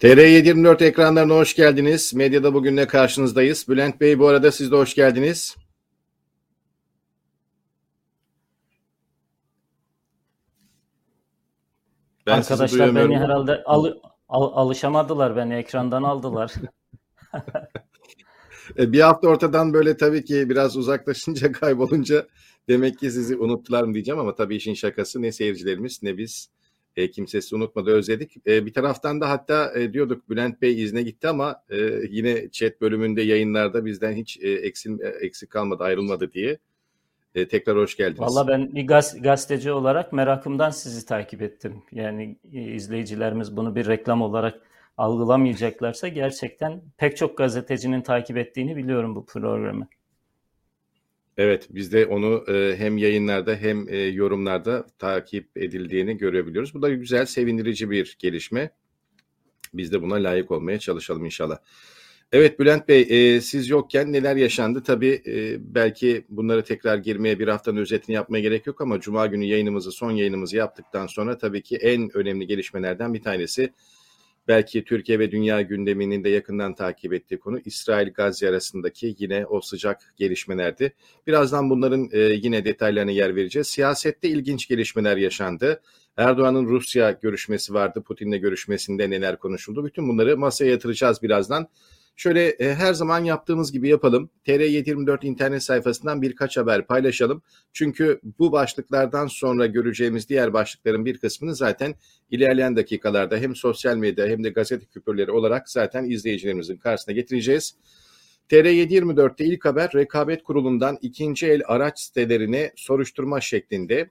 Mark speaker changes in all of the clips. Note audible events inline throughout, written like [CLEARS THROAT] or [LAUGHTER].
Speaker 1: TR724 ekranlarına hoş geldiniz. Medyada bugünle karşınızdayız. Bülent Bey bu arada siz de hoş geldiniz.
Speaker 2: Ben Arkadaşlar beni herhalde al, al, alışamadılar beni ekrandan aldılar. [LAUGHS]
Speaker 1: E, bir hafta ortadan böyle tabii ki biraz uzaklaşınca [LAUGHS] kaybolunca demek ki sizi unuttular mı diyeceğim ama tabii işin şakası ne seyircilerimiz ne biz e, kimsesi unutmadı özledik. E, bir taraftan da hatta e, diyorduk Bülent Bey izne gitti ama e, yine chat bölümünde yayınlarda bizden hiç e, eksil, e, eksik kalmadı ayrılmadı diye. E, tekrar hoş geldiniz.
Speaker 2: Valla ben bir gaz, gazeteci olarak merakımdan sizi takip ettim. Yani e, izleyicilerimiz bunu bir reklam olarak algılamayacaklarsa gerçekten pek çok gazetecinin takip ettiğini biliyorum bu programı.
Speaker 1: Evet, biz de onu e, hem yayınlarda hem e, yorumlarda takip edildiğini görebiliyoruz. Bu da güzel, sevindirici bir gelişme. Biz de buna layık olmaya çalışalım inşallah. Evet Bülent Bey, e, siz yokken neler yaşandı? Tabii e, belki bunları tekrar girmeye bir haftanın özetini yapmaya gerek yok ama Cuma günü yayınımızı, son yayınımızı yaptıktan sonra tabii ki en önemli gelişmelerden bir tanesi belki Türkiye ve dünya gündeminin de yakından takip ettiği konu İsrail-Gazze arasındaki yine o sıcak gelişmelerdi. Birazdan bunların e, yine detaylarına yer vereceğiz. Siyasette ilginç gelişmeler yaşandı. Erdoğan'ın Rusya görüşmesi vardı. Putin'le görüşmesinde neler konuşuldu? Bütün bunları masaya yatıracağız birazdan. Şöyle e, her zaman yaptığımız gibi yapalım. TR724 internet sayfasından birkaç haber paylaşalım. Çünkü bu başlıklardan sonra göreceğimiz diğer başlıkların bir kısmını zaten ilerleyen dakikalarda hem sosyal medya hem de gazete küpürleri olarak zaten izleyicilerimizin karşısına getireceğiz. TR724'te ilk haber Rekabet Kurulu'ndan ikinci el araç sitelerine soruşturma şeklinde.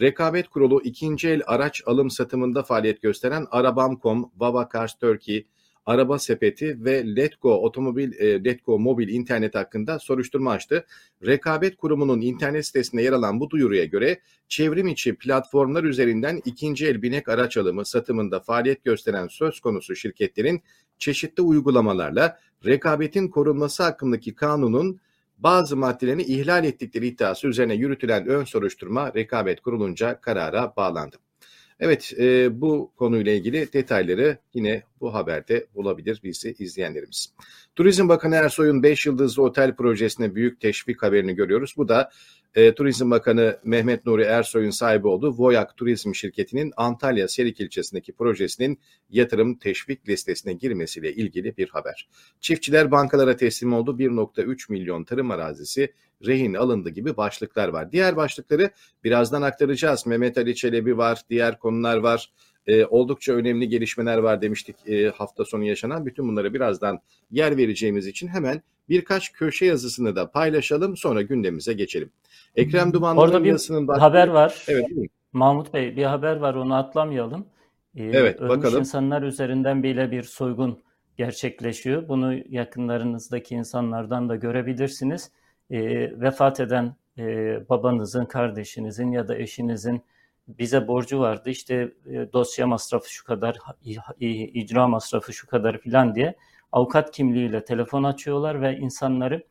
Speaker 1: Rekabet Kurulu ikinci el araç alım satımında faaliyet gösteren Arabam.com, Baba Cars Turkey, Araba Sepeti ve Letgo Otomobil e, Letgo Mobil internet hakkında soruşturma açtı. Rekabet Kurumu'nun internet sitesinde yer alan bu duyuruya göre çevrim içi platformlar üzerinden ikinci el binek araç alımı satımında faaliyet gösteren söz konusu şirketlerin çeşitli uygulamalarla rekabetin korunması hakkındaki kanunun bazı maddelerini ihlal ettikleri iddiası üzerine yürütülen ön soruşturma rekabet kurulunca karara bağlandı. Evet e, bu konuyla ilgili detayları yine bu haberde bulabilir bizi izleyenlerimiz. Turizm Bakanı Ersoy'un 5 yıldızlı otel projesine büyük teşvik haberini görüyoruz. Bu da e, Turizm Bakanı Mehmet Nuri Ersoy'un sahibi olduğu Voyak Turizm şirketinin Antalya Serik ilçesindeki projesinin yatırım teşvik listesine girmesiyle ilgili bir haber. Çiftçiler bankalara teslim oldu 1.3 milyon tarım arazisi rehin alındı gibi başlıklar var. Diğer başlıkları birazdan aktaracağız. Mehmet Ali Çelebi var, diğer konular var. E, oldukça önemli gelişmeler var demiştik e, hafta sonu yaşanan. Bütün bunları birazdan yer vereceğimiz için hemen birkaç köşe yazısını da paylaşalım sonra gündemimize geçelim. Ekrem Dumanlı'nın
Speaker 2: Orada bir yazısının başlığı... haber var. Evet. Mahmut Bey bir haber var onu atlamayalım. Ee, evet ölmüş bakalım. insanlar üzerinden bile bir soygun gerçekleşiyor. Bunu yakınlarınızdaki insanlardan da görebilirsiniz. Ee, vefat eden e, babanızın, kardeşinizin ya da eşinizin bize borcu vardı. İşte e, dosya masrafı şu kadar, icra masrafı şu kadar filan diye avukat kimliğiyle telefon açıyorlar ve insanları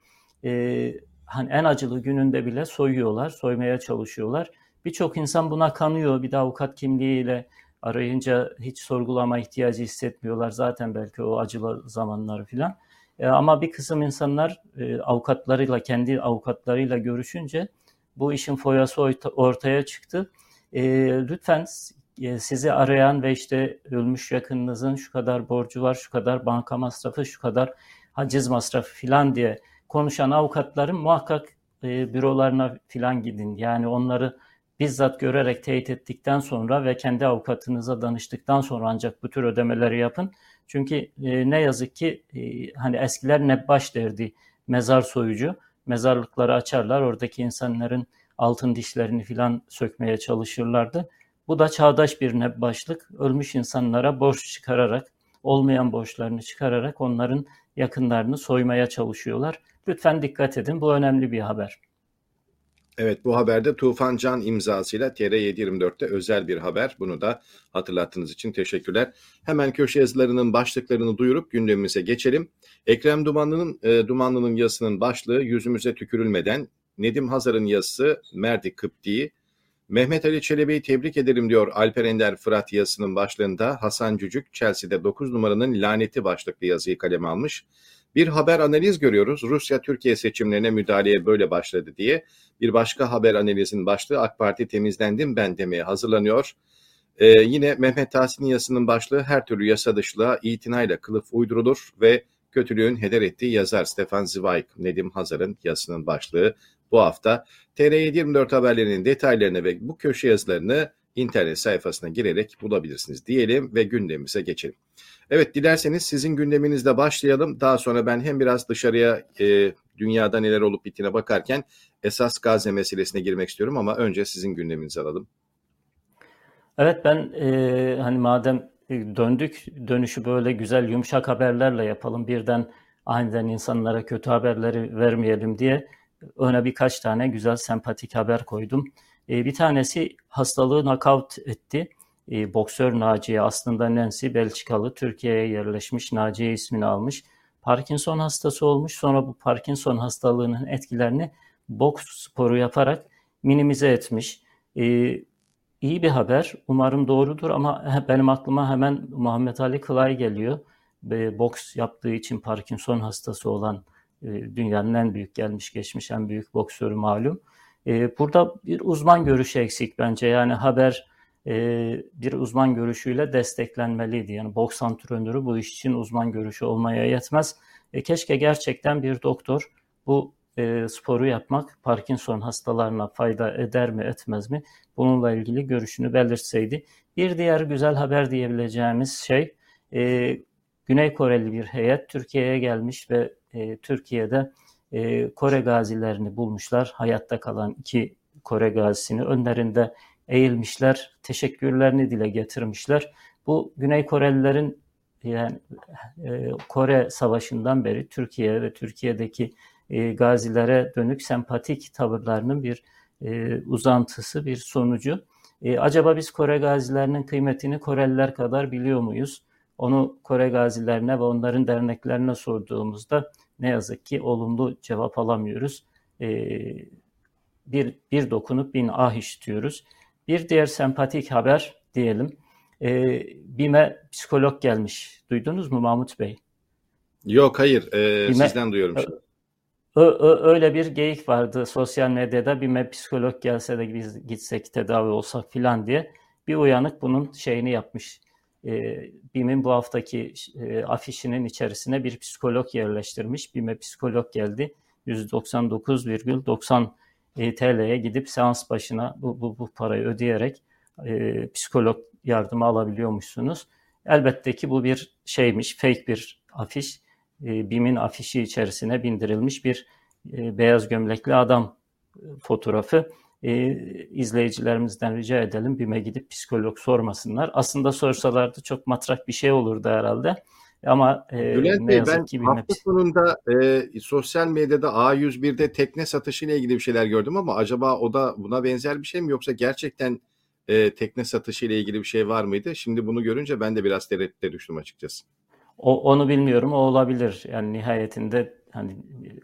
Speaker 2: e, hani en acılı gününde bile soyuyorlar, soymaya çalışıyorlar. Birçok insan buna kanıyor. Bir de avukat kimliğiyle arayınca hiç sorgulama ihtiyacı hissetmiyorlar. Zaten belki o acılı zamanları filan. E, ama bir kısım insanlar e, avukatlarıyla, kendi avukatlarıyla görüşünce bu işin foyası ortaya çıktı. E, lütfen sizi arayan ve işte ölmüş yakınınızın şu kadar borcu var, şu kadar banka masrafı, şu kadar haciz masrafı filan diye konuşan avukatların muhakkak e, bürolarına filan gidin. Yani onları bizzat görerek teyit ettikten sonra ve kendi avukatınıza danıştıktan sonra ancak bu tür ödemeleri yapın. Çünkü e, ne yazık ki e, hani eskiler nebbaş derdi mezar soyucu. Mezarlıkları açarlar oradaki insanların altın dişlerini filan sökmeye çalışırlardı. Bu da çağdaş bir nebbaşlık. Ölmüş insanlara borç çıkararak, olmayan borçlarını çıkararak onların yakınlarını soymaya çalışıyorlar. Lütfen dikkat edin. Bu önemli bir haber.
Speaker 1: Evet bu haberde Tufan Can imzasıyla TR724'te özel bir haber. Bunu da hatırlattığınız için teşekkürler. Hemen köşe yazılarının başlıklarını duyurup gündemimize geçelim. Ekrem Dumanlı'nın e, Dumanlı'nın yazısının başlığı yüzümüze tükürülmeden Nedim Hazar'ın yazısı Merdi Kıpti, Mehmet Ali Çelebi'yi tebrik ederim diyor Alper Ender Fırat yazısının başlığında. Hasan Cücük Chelsea'de 9 numaranın laneti başlıklı yazıyı kaleme almış. Bir haber analiz görüyoruz. Rusya Türkiye seçimlerine müdahaleye böyle başladı diye. Bir başka haber analizin başlığı AK Parti temizlendim ben demeye hazırlanıyor. Ee, yine Mehmet Tahsin yazısının başlığı her türlü yasa dışılığa itinayla kılıf uydurulur ve kötülüğün heder ettiği yazar Stefan Zweig, Nedim Hazar'ın yazısının başlığı bu hafta. TR724 haberlerinin detaylarını ve bu köşe yazılarını internet sayfasına girerek bulabilirsiniz diyelim ve gündemimize geçelim. Evet dilerseniz sizin gündeminizle başlayalım. Daha sonra ben hem biraz dışarıya e, dünyada neler olup bittiğine bakarken esas Gazze meselesine girmek istiyorum ama önce sizin gündeminizi alalım.
Speaker 2: Evet ben e, hani madem döndük dönüşü böyle güzel yumuşak haberlerle yapalım birden aniden insanlara kötü haberleri vermeyelim diye öne birkaç tane güzel sempatik haber koydum. E, bir tanesi hastalığı nakavt etti. E, boksör Naciye aslında Nancy Belçikalı Türkiye'ye yerleşmiş Naciye ismini almış. Parkinson hastası olmuş sonra bu Parkinson hastalığının etkilerini boks sporu yaparak minimize etmiş. E, iyi bir haber umarım doğrudur ama [LAUGHS] benim aklıma hemen Muhammed Ali Kılay geliyor. Boks yaptığı için Parkinson hastası olan e, dünyanın en büyük gelmiş geçmiş en büyük boksörü malum. E, burada bir uzman görüşü eksik bence. Yani haber e, bir uzman görüşüyle desteklenmeliydi. Yani boks antrenörü bu iş için uzman görüşü olmaya yetmez. Keşke gerçekten bir doktor bu sporu yapmak Parkinson hastalarına fayda eder mi etmez mi? Bununla ilgili görüşünü belirtseydi. Bir diğer güzel haber diyebileceğimiz şey Güney Koreli bir heyet Türkiye'ye gelmiş ve e, Türkiye'de e, Kore gazilerini bulmuşlar. Hayatta kalan iki Kore gazisini önlerinde eğilmişler, teşekkürlerini dile getirmişler. Bu Güney Korelilerin yani e, Kore Savaşı'ndan beri Türkiye ve Türkiye'deki e, gazilere dönük sempatik tavırlarının bir e, uzantısı, bir sonucu. E, acaba biz Kore gazilerinin kıymetini Koreliler kadar biliyor muyuz? Onu Kore gazilerine ve onların derneklerine sorduğumuzda ne yazık ki olumlu cevap alamıyoruz. E, bir, bir dokunup bin ah işitiyoruz. Bir diğer sempatik haber diyelim. E, BİM'e psikolog gelmiş. Duydunuz mu Mahmut Bey?
Speaker 1: Yok hayır. E, BİM'e, sizden duyuyorum.
Speaker 2: Ö, ö, öyle bir geyik vardı sosyal medyada. BİM'e psikolog gelse de biz gitsek tedavi olsak filan diye. Bir uyanık bunun şeyini yapmış e, BİM'in bu haftaki e, afişinin içerisine bir psikolog yerleştirmiş. BİM'e psikolog geldi. 199,90 e, TL'ye gidip seans başına bu, bu, bu parayı ödeyerek e, psikolog yardımı alabiliyormuşsunuz. Elbette ki bu bir şeymiş, fake bir afiş. E, BİM'in afişi içerisine bindirilmiş bir e, beyaz gömlekli adam e, fotoğrafı e, izleyicilerimizden rica edelim BİM'e gidip psikolog sormasınlar. Aslında sorsalardı çok matrak bir şey olurdu herhalde. Ama
Speaker 1: e, Bülent ne Bey, yazık ben ki BİM'e... hafta sonunda e, sosyal medyada A101'de tekne satışı ile ilgili bir şeyler gördüm ama acaba o da buna benzer bir şey mi yoksa gerçekten e, tekne satışı ile ilgili bir şey var mıydı? Şimdi bunu görünce ben de biraz tereddüte düştüm açıkçası.
Speaker 2: O, onu bilmiyorum. O olabilir. Yani nihayetinde hani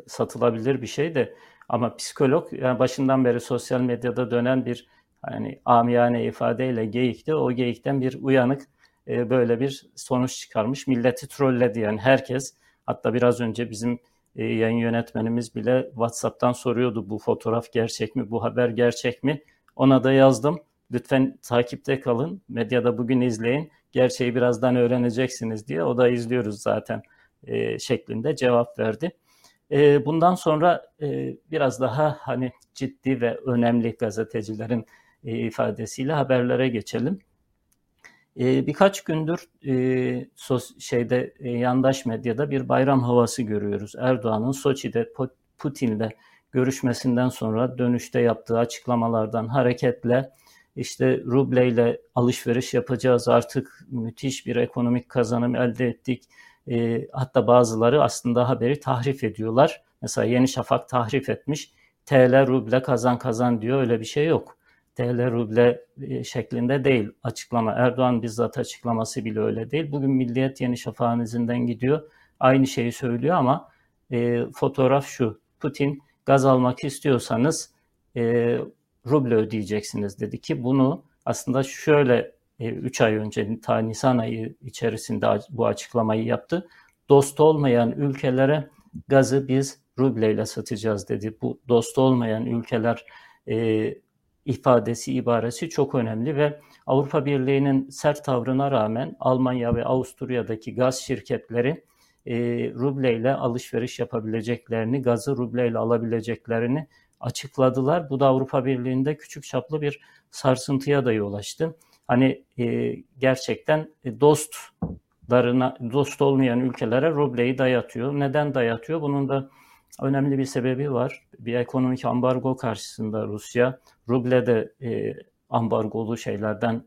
Speaker 2: satılabilir bir şey de ama psikolog yani başından beri sosyal medyada dönen bir hani amiyane ifadeyle geyikti. O geyikten bir uyanık e, böyle bir sonuç çıkarmış. Milleti trolledi yani herkes. Hatta biraz önce bizim e, yayın yönetmenimiz bile WhatsApp'tan soruyordu bu fotoğraf gerçek mi, bu haber gerçek mi? Ona da yazdım. Lütfen takipte kalın. Medyada bugün izleyin. Gerçeği birazdan öğreneceksiniz diye. O da izliyoruz zaten e, şeklinde cevap verdi. E, bundan sonra e, biraz daha hani ciddi ve önemli gazetecilerin e, ifadesiyle haberlere geçelim. E, birkaç gündür e, sos, şeyde e, yandaş medyada bir bayram havası görüyoruz. Erdoğan'ın Soçi'de Putin'le görüşmesinden sonra dönüşte yaptığı açıklamalardan hareketle işte rubleyle alışveriş yapacağız artık müthiş bir ekonomik kazanım elde ettik e, hatta bazıları aslında haberi tahrif ediyorlar. Mesela Yeni Şafak tahrif etmiş. TL ruble kazan kazan diyor öyle bir şey yok. TL ruble e, şeklinde değil açıklama. Erdoğan bizzat açıklaması bile öyle değil. Bugün Milliyet Yeni Şafak'ın izinden gidiyor. Aynı şeyi söylüyor ama e, fotoğraf şu. Putin gaz almak istiyorsanız e, ruble ödeyeceksiniz dedi ki bunu aslında şöyle 3 e, ay önce ta Nisan ayı içerisinde bu açıklamayı yaptı. Dost olmayan ülkelere gazı biz rubleyle satacağız dedi. Bu dost olmayan ülkeler e, ifadesi, ibaresi çok önemli ve Avrupa Birliği'nin sert tavrına rağmen Almanya ve Avusturya'daki gaz şirketleri e, rubleyle alışveriş yapabileceklerini, gazı rubleyle alabileceklerini açıkladılar. Bu da Avrupa Birliği'nde küçük çaplı bir sarsıntıya da yol açtı. Hani e, gerçekten dostlarına, dost olmayan ülkelere rubleyi dayatıyor. Neden dayatıyor? Bunun da önemli bir sebebi var. Bir ekonomik ambargo karşısında Rusya, ruble de e, ambargolu şeylerden,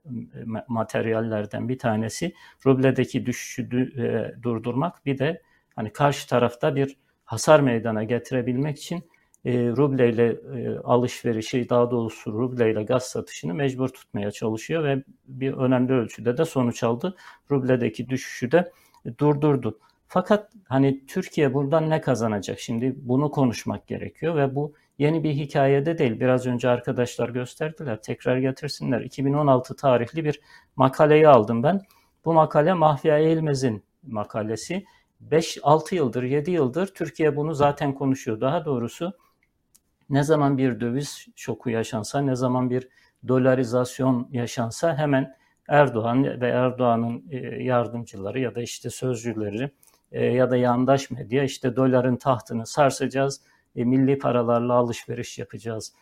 Speaker 2: materyallerden bir tanesi. Rubledeki düşüşü e, durdurmak bir de hani karşı tarafta bir hasar meydana getirebilmek için e, rubleyle e, alışverişi daha doğrusu rubleyle gaz satışını mecbur tutmaya çalışıyor ve bir önemli ölçüde de sonuç aldı. Rubledeki düşüşü de durdurdu. Fakat hani Türkiye buradan ne kazanacak? Şimdi bunu konuşmak gerekiyor ve bu yeni bir hikayede değil. Biraz önce arkadaşlar gösterdiler. Tekrar getirsinler. 2016 tarihli bir makaleyi aldım ben. Bu makale Mahfiye Eğilmez'in makalesi. 5-6 yıldır, 7 yıldır Türkiye bunu zaten konuşuyor. Daha doğrusu ne zaman bir döviz şoku yaşansa, ne zaman bir dolarizasyon yaşansa hemen Erdoğan ve Erdoğan'ın e, yardımcıları ya da işte sözcüleri e, ya da yandaş medya işte doların tahtını sarsacağız, e, milli paralarla alışveriş yapacağız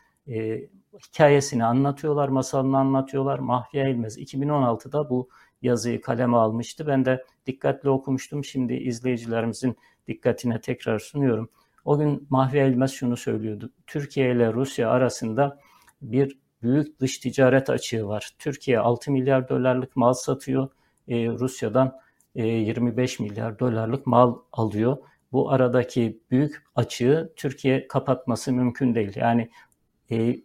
Speaker 2: hikayesini anlatıyorlar, masalını anlatıyorlar. Mahfiye İlmez 2016'da bu yazıyı kaleme almıştı. Ben de dikkatli okumuştum. Şimdi izleyicilerimizin dikkatine tekrar sunuyorum. O gün Mahvi Elmez şunu söylüyordu. Türkiye ile Rusya arasında bir büyük dış ticaret açığı var. Türkiye 6 milyar dolarlık mal satıyor. E, Rusya'dan e, 25 milyar dolarlık mal alıyor. Bu aradaki büyük açığı Türkiye kapatması mümkün değil. Yani e,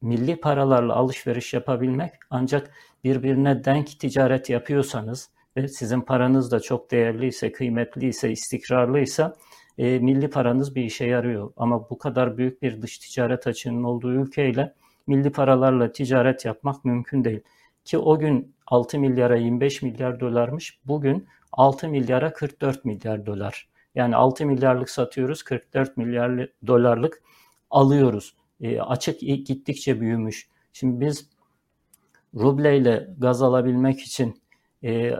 Speaker 2: milli paralarla alışveriş yapabilmek ancak birbirine denk ticaret yapıyorsanız ve sizin paranız da çok değerliyse, kıymetliyse, istikrarlıysa e, milli paranız bir işe yarıyor. Ama bu kadar büyük bir dış ticaret açığının olduğu ülkeyle milli paralarla ticaret yapmak mümkün değil. Ki o gün 6 milyara 25 milyar dolarmış. Bugün 6 milyara 44 milyar dolar. Yani 6 milyarlık satıyoruz, 44 milyar dolarlık alıyoruz. E, açık gittikçe büyümüş. Şimdi biz rubleyle gaz alabilmek için e,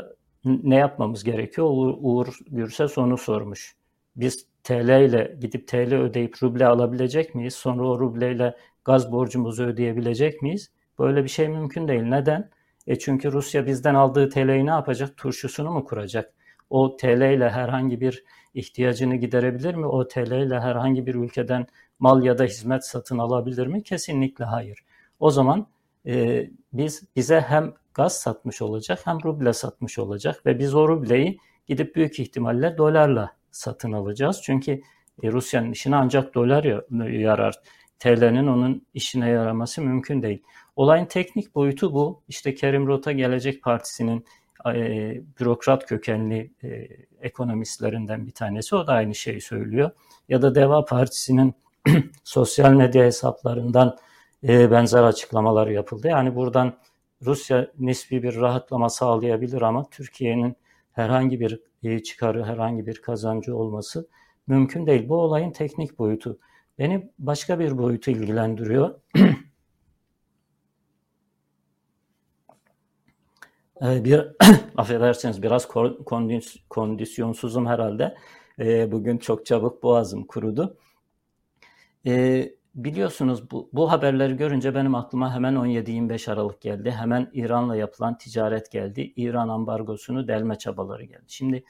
Speaker 2: ne yapmamız gerekiyor? Uğur, Uğur Gürses onu sormuş biz TL ile gidip TL ödeyip ruble alabilecek miyiz? Sonra o ruble ile gaz borcumuzu ödeyebilecek miyiz? Böyle bir şey mümkün değil. Neden? E çünkü Rusya bizden aldığı TL'yi ne yapacak? Turşusunu mu kuracak? O TL ile herhangi bir ihtiyacını giderebilir mi? O TL ile herhangi bir ülkeden mal ya da hizmet satın alabilir mi? Kesinlikle hayır. O zaman e, biz bize hem gaz satmış olacak hem ruble satmış olacak ve biz o rubleyi gidip büyük ihtimalle dolarla satın alacağız. Çünkü e, Rusya'nın işine ancak dolar yarar. TL'nin onun işine yaraması mümkün değil. Olayın teknik boyutu bu. İşte Kerim Rota Gelecek Partisi'nin e, bürokrat kökenli e, ekonomistlerinden bir tanesi. O da aynı şeyi söylüyor. Ya da Deva Partisi'nin [CLEARS THROAT] sosyal medya hesaplarından e, benzer açıklamalar yapıldı. Yani buradan Rusya nispi bir rahatlama sağlayabilir ama Türkiye'nin herhangi bir çıkarı, herhangi bir kazancı olması mümkün değil. Bu olayın teknik boyutu. Beni başka bir boyutu ilgilendiriyor. [CLEARS THROAT] Ee, bir [CLEARS THROAT] affedersiniz biraz kondisyonsuzum herhalde. Ee, bugün çok çabuk boğazım kurudu. Biliyorsunuz bu, bu haberleri görünce benim aklıma hemen 17-25 Aralık geldi. Hemen İran'la yapılan ticaret geldi. İran ambargosunu delme çabaları geldi. Şimdi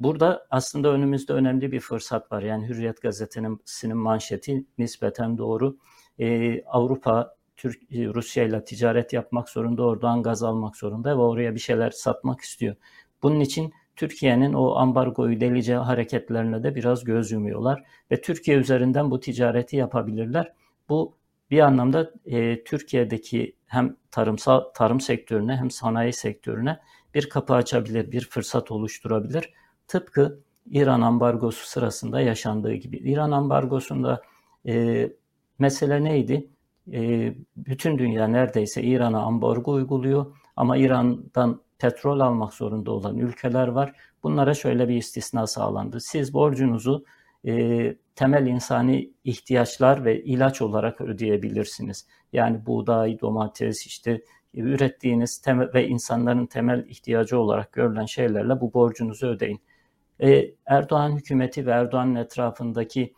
Speaker 2: burada aslında önümüzde önemli bir fırsat var. Yani Hürriyet gazetesinin manşeti nispeten doğru. Ee, Avrupa Türk, e, Rusya ile ticaret yapmak zorunda, oradan gaz almak zorunda ve oraya bir şeyler satmak istiyor. Bunun için Türkiye'nin o ambargoyu delice hareketlerine de biraz göz yumuyorlar ve Türkiye üzerinden bu ticareti yapabilirler. Bu bir anlamda e, Türkiye'deki hem tarımsal tarım sektörüne hem sanayi sektörüne bir kapı açabilir, bir fırsat oluşturabilir. Tıpkı İran ambargosu sırasında yaşandığı gibi. İran ambargosunda e, mesele neydi? e, bütün dünya neredeyse İran'a ambargo uyguluyor ama İran'dan petrol almak zorunda olan ülkeler var. Bunlara şöyle bir istisna sağlandı. Siz borcunuzu e, temel insani ihtiyaçlar ve ilaç olarak ödeyebilirsiniz. Yani buğday, domates, işte ürettiğiniz temel ve insanların temel ihtiyacı olarak görülen şeylerle bu borcunuzu ödeyin. E, Erdoğan hükümeti ve Erdoğan'ın etrafındaki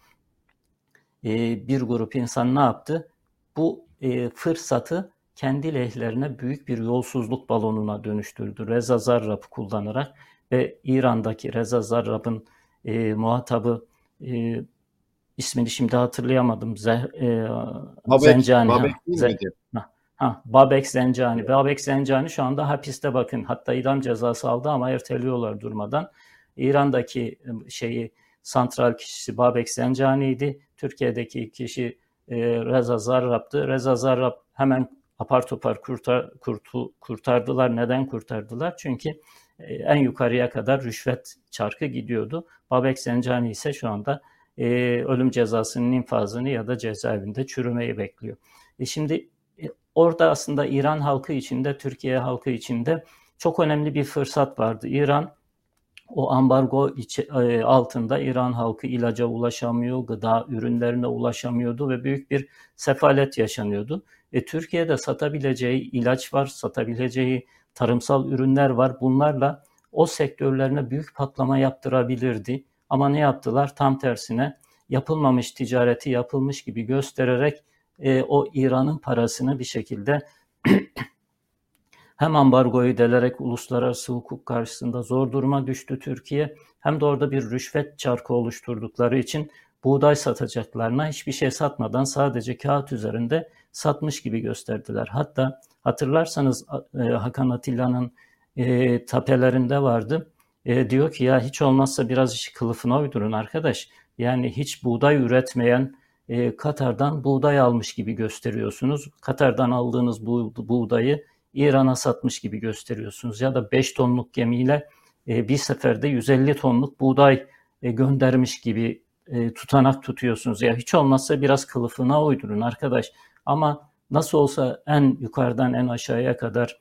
Speaker 2: e, bir grup insan ne yaptı? Bu e, fırsatı kendi lehlerine büyük bir yolsuzluk balonuna dönüştürdü. Reza Zarrab'ı kullanarak ve İran'daki Reza Zarrab'ın e, muhatabı e, ismini şimdi hatırlayamadım. Ze, e,
Speaker 1: Babek, Zencani. Babek değil
Speaker 2: ha, ha, Babek Zencani. Babek Zencani şu anda hapiste bakın. Hatta idam cezası aldı ama erteliyorlar durmadan. İran'daki e, şeyi santral kişisi Babek Zencani'ydi. Türkiye'deki kişi e, Reza Zarrab'dı. Reza Zarrab hemen apar topar kurtar, kurtu, kurtardılar. Neden kurtardılar? Çünkü e, en yukarıya kadar rüşvet çarkı gidiyordu. Babek Zencani ise şu anda e, ölüm cezasının infazını ya da cezaevinde çürümeyi bekliyor. E şimdi e, orada aslında İran halkı içinde, Türkiye halkı içinde çok önemli bir fırsat vardı. İran o ambargo içi, e, altında İran halkı ilaca ulaşamıyor, gıda ürünlerine ulaşamıyordu ve büyük bir sefalet yaşanıyordu. E, Türkiye'de satabileceği ilaç var, satabileceği tarımsal ürünler var. Bunlarla o sektörlerine büyük patlama yaptırabilirdi. Ama ne yaptılar? Tam tersine yapılmamış ticareti yapılmış gibi göstererek e, o İran'ın parasını bir şekilde hem ambargoyu delerek uluslararası hukuk karşısında zor duruma düştü Türkiye hem de orada bir rüşvet çarkı oluşturdukları için buğday satacaklarına hiçbir şey satmadan sadece kağıt üzerinde satmış gibi gösterdiler. Hatta hatırlarsanız e, Hakan Atilla'nın e, tapelerinde vardı. E, diyor ki ya hiç olmazsa biraz işi kılıfına uydurun arkadaş. Yani hiç buğday üretmeyen e, Katar'dan buğday almış gibi gösteriyorsunuz. Katar'dan aldığınız bu buğdayı İran'a satmış gibi gösteriyorsunuz. Ya da 5 tonluk gemiyle e, bir seferde 150 tonluk buğday e, göndermiş gibi e, tutanak tutuyorsunuz. Ya hiç olmazsa biraz kılıfına uydurun arkadaş. Ama nasıl olsa en yukarıdan en aşağıya kadar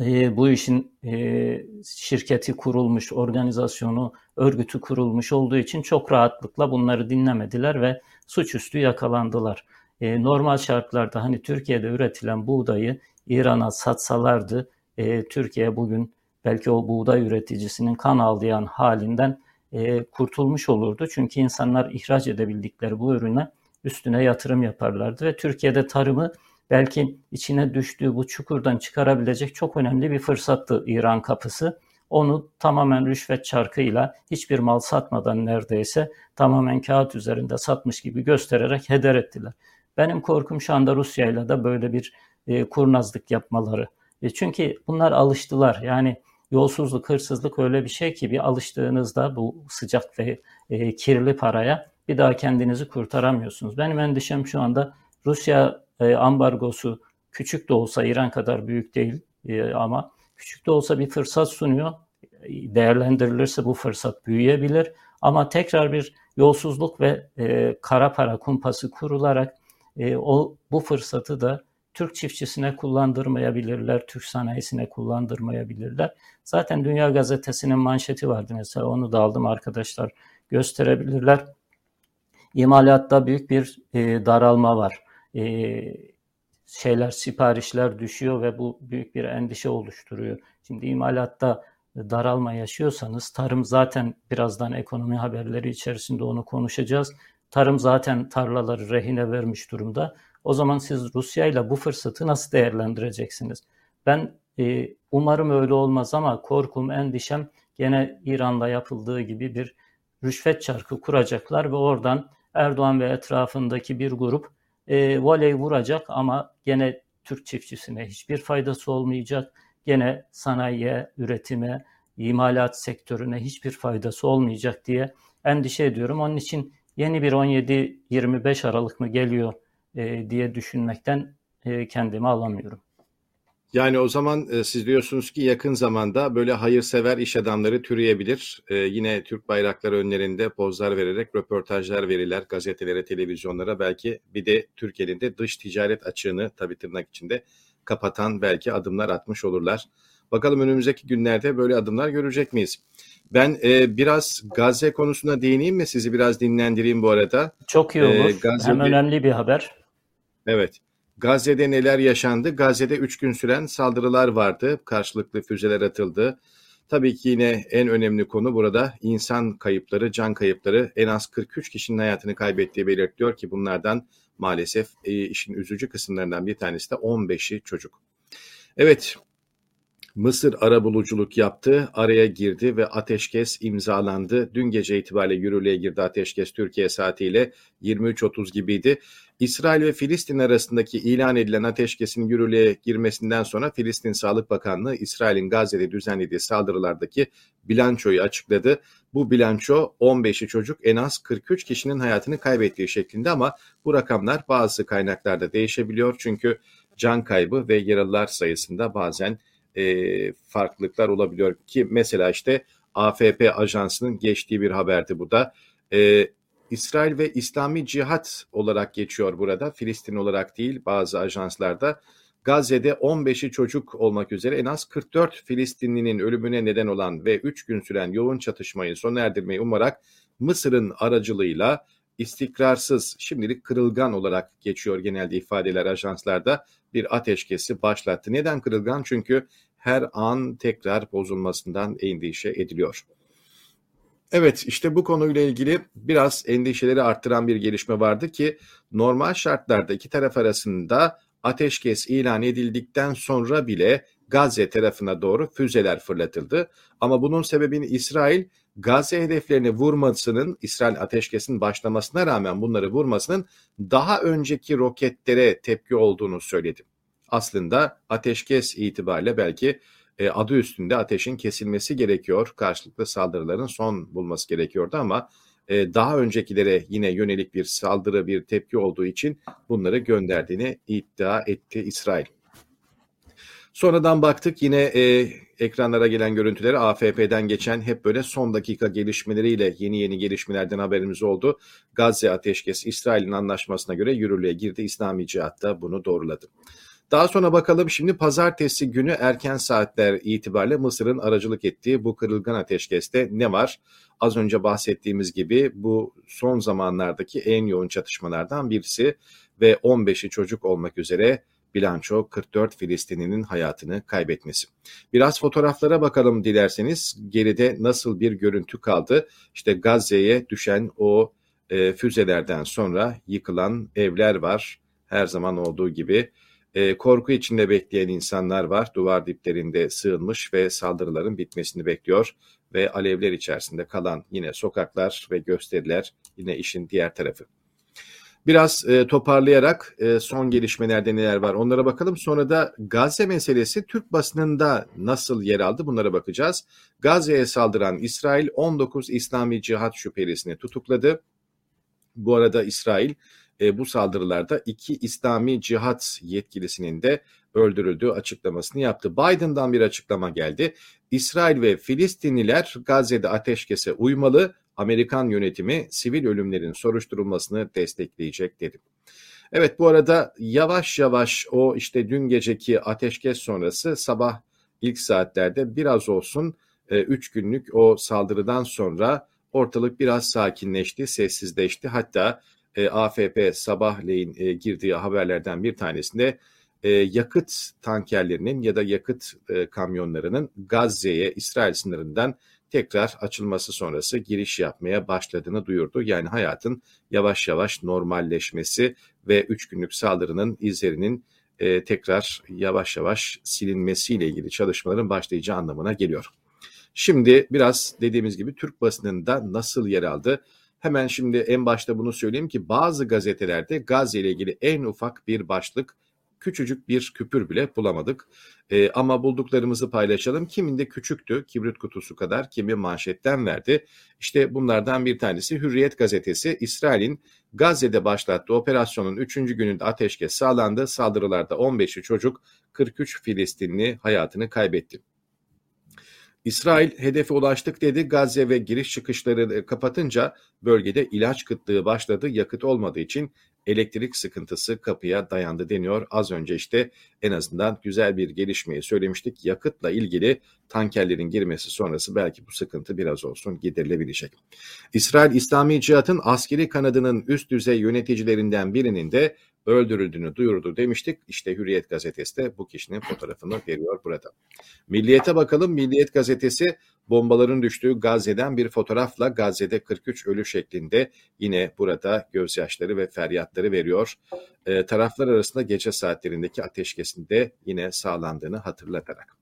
Speaker 2: e, bu işin e, şirketi kurulmuş, organizasyonu, örgütü kurulmuş olduğu için çok rahatlıkla bunları dinlemediler ve suçüstü yakalandılar. E, normal şartlarda hani Türkiye'de üretilen buğdayı İran'a satsalardı e, Türkiye bugün belki o buğday üreticisinin kan ağlayan halinden e, kurtulmuş olurdu. Çünkü insanlar ihraç edebildikleri bu ürüne üstüne yatırım yaparlardı ve Türkiye'de tarımı belki içine düştüğü bu çukurdan çıkarabilecek çok önemli bir fırsattı İran kapısı. Onu tamamen rüşvet çarkıyla hiçbir mal satmadan neredeyse tamamen kağıt üzerinde satmış gibi göstererek heder ettiler. Benim korkum şu anda Rusya ile de böyle bir e, kurnazlık yapmaları. E, çünkü bunlar alıştılar. Yani yolsuzluk, hırsızlık öyle bir şey ki bir alıştığınızda bu sıcak ve e, kirli paraya bir daha kendinizi kurtaramıyorsunuz. Benim endişem şu anda Rusya e, ambargosu küçük de olsa İran kadar büyük değil e, ama küçük de olsa bir fırsat sunuyor. Değerlendirilirse bu fırsat büyüyebilir ama tekrar bir yolsuzluk ve e, kara para kumpası kurularak e, o bu fırsatı da Türk çiftçisine kullandırmayabilirler, Türk sanayisine kullandırmayabilirler. Zaten Dünya Gazetesi'nin manşeti vardı mesela onu da aldım arkadaşlar gösterebilirler. İmalatta büyük bir e, daralma var. E, şeyler, siparişler düşüyor ve bu büyük bir endişe oluşturuyor. Şimdi imalatta daralma yaşıyorsanız tarım zaten birazdan ekonomi haberleri içerisinde onu konuşacağız. Tarım zaten tarlaları rehine vermiş durumda. O zaman siz Rusya ile bu fırsatı nasıl değerlendireceksiniz? Ben e, umarım öyle olmaz ama korkum, endişem gene İran'da yapıldığı gibi bir rüşvet çarkı kuracaklar ve oradan Erdoğan ve etrafındaki bir grup e, voley vuracak ama gene Türk çiftçisine hiçbir faydası olmayacak. Gene sanayiye, üretime, imalat sektörüne hiçbir faydası olmayacak diye endişe ediyorum. Onun için yeni bir 17-25 Aralık mı geliyor e, diye düşünmekten e, kendimi alamıyorum.
Speaker 1: Yani o zaman e, siz diyorsunuz ki yakın zamanda böyle hayırsever iş adamları türeyebilir. E, yine Türk bayrakları önlerinde pozlar vererek röportajlar verirler gazetelere, televizyonlara. Belki bir de Türkiye'nin de dış ticaret açığını tabii tırnak içinde kapatan belki adımlar atmış olurlar. Bakalım önümüzdeki günlerde böyle adımlar görecek miyiz? Ben e, biraz Gazze konusuna değineyim mi? Sizi biraz dinlendireyim bu arada.
Speaker 2: Çok iyi olur. Ee, Gazze'de... Hem önemli bir haber.
Speaker 1: Evet. Gazze'de neler yaşandı? Gazze'de 3 gün süren saldırılar vardı. Karşılıklı füzeler atıldı. Tabii ki yine en önemli konu burada insan kayıpları, can kayıpları. En az 43 kişinin hayatını kaybettiği belirtiliyor ki bunlardan maalesef e, işin üzücü kısımlarından bir tanesi de 15'i çocuk. Evet, Mısır arabuluculuk yaptı, araya girdi ve ateşkes imzalandı. Dün gece itibariyle yürürlüğe girdi ateşkes Türkiye saatiyle 23.30 gibiydi. İsrail ve Filistin arasındaki ilan edilen ateşkesin yürürlüğe girmesinden sonra Filistin Sağlık Bakanlığı İsrail'in Gazze'de düzenlediği saldırılardaki bilançoyu açıkladı. Bu bilanço 15'i çocuk en az 43 kişinin hayatını kaybettiği şeklinde ama bu rakamlar bazı kaynaklarda değişebiliyor. Çünkü can kaybı ve yaralılar sayısında bazen e, farklılıklar olabiliyor ki mesela işte AFP ajansının geçtiği bir haberdi bu da. E, İsrail ve İslami Cihat olarak geçiyor burada. Filistin olarak değil bazı ajanslarda. Gazze'de 15'i çocuk olmak üzere en az 44 Filistinlinin ölümüne neden olan ve 3 gün süren yoğun çatışmayı sona erdirmeyi umarak Mısır'ın aracılığıyla istikrarsız, şimdilik kırılgan olarak geçiyor genelde ifadeler ajanslarda bir ateşkesi başlattı. Neden kırılgan? Çünkü her an tekrar bozulmasından endişe ediliyor. Evet işte bu konuyla ilgili biraz endişeleri arttıran bir gelişme vardı ki normal şartlarda iki taraf arasında ateşkes ilan edildikten sonra bile Gazze tarafına doğru füzeler fırlatıldı. Ama bunun sebebini İsrail Gazze hedeflerini vurmasının, İsrail ateşkesin başlamasına rağmen bunları vurmasının daha önceki roketlere tepki olduğunu söyledi. Aslında ateşkes itibariyle belki e, adı üstünde ateşin kesilmesi gerekiyor. Karşılıklı saldırıların son bulması gerekiyordu ama e, daha öncekilere yine yönelik bir saldırı, bir tepki olduğu için bunları gönderdiğini iddia etti İsrail. Sonradan baktık yine e, ekranlara gelen görüntüleri AFP'den geçen hep böyle son dakika gelişmeleriyle yeni yeni gelişmelerden haberimiz oldu. Gazze ateşkes İsrail'in anlaşmasına göre yürürlüğe girdi. İslami Cihat da bunu doğruladı. Daha sonra bakalım şimdi pazartesi günü erken saatler itibariyle Mısır'ın aracılık ettiği bu kırılgan ateşkeste ne var? Az önce bahsettiğimiz gibi bu son zamanlardaki en yoğun çatışmalardan birisi ve 15'i çocuk olmak üzere bilanço 44 Filistinlinin hayatını kaybetmesi. Biraz fotoğraflara bakalım dilerseniz. Geride nasıl bir görüntü kaldı? İşte Gazze'ye düşen o e, füzelerden sonra yıkılan evler var. Her zaman olduğu gibi e, korku içinde bekleyen insanlar var. Duvar diplerinde sığınmış ve saldırıların bitmesini bekliyor. Ve alevler içerisinde kalan yine sokaklar ve gösteriler yine işin diğer tarafı. Biraz e, toparlayarak e, son gelişmelerde neler var onlara bakalım. Sonra da Gazze meselesi Türk basınında nasıl yer aldı bunlara bakacağız. Gazze'ye saldıran İsrail 19 İslami cihat şüphelisini tutukladı. Bu arada İsrail e, bu saldırılarda iki İslami cihat yetkilisinin de öldürüldüğü açıklamasını yaptı. Biden'dan bir açıklama geldi. İsrail ve Filistinliler Gazze'de ateşkese uymalı, Amerikan yönetimi sivil ölümlerin soruşturulmasını destekleyecek dedi. Evet bu arada yavaş yavaş o işte dün geceki ateşkes sonrası sabah ilk saatlerde biraz olsun 3 e, günlük o saldırıdan sonra ortalık biraz sakinleşti, sessizleşti. Hatta e, AFP sabahleyin e, girdiği haberlerden bir tanesinde e, yakıt tankerlerinin ya da yakıt e, kamyonlarının Gazze'ye İsrail sınırından tekrar açılması sonrası giriş yapmaya başladığını duyurdu. Yani hayatın yavaş yavaş normalleşmesi ve 3 günlük saldırının izlerinin e, tekrar yavaş yavaş silinmesiyle ilgili çalışmaların başlayacağı anlamına geliyor. Şimdi biraz dediğimiz gibi Türk basınında nasıl yer aldı? Hemen şimdi en başta bunu söyleyeyim ki bazı gazetelerde Gazze ile ilgili en ufak bir başlık küçücük bir küpür bile bulamadık. E, ama bulduklarımızı paylaşalım. Kiminde küçüktü, kibrit kutusu kadar, kimi manşetten verdi. İşte bunlardan bir tanesi Hürriyet gazetesi. İsrail'in Gazze'de başlattığı operasyonun 3. gününde ateşkes sağlandı. Saldırılarda 15'i çocuk, 43 Filistinli hayatını kaybetti. İsrail hedefe ulaştık dedi. Gazze ve giriş çıkışları kapatınca bölgede ilaç kıtlığı başladı. Yakıt olmadığı için elektrik sıkıntısı kapıya dayandı deniyor. Az önce işte en azından güzel bir gelişmeyi söylemiştik. Yakıtla ilgili tankerlerin girmesi sonrası belki bu sıkıntı biraz olsun giderilebilecek. İsrail İslami Cihat'ın askeri kanadının üst düzey yöneticilerinden birinin de öldürüldüğünü duyurdu demiştik. İşte Hürriyet gazetesi de bu kişinin fotoğrafını veriyor burada. Milliyete bakalım. Milliyet gazetesi bombaların düştüğü Gazze'den bir fotoğrafla Gazze'de 43 ölü şeklinde yine burada gözyaşları ve feryatları veriyor. E, taraflar arasında gece saatlerindeki ateşkesinde yine sağlandığını hatırlatarak.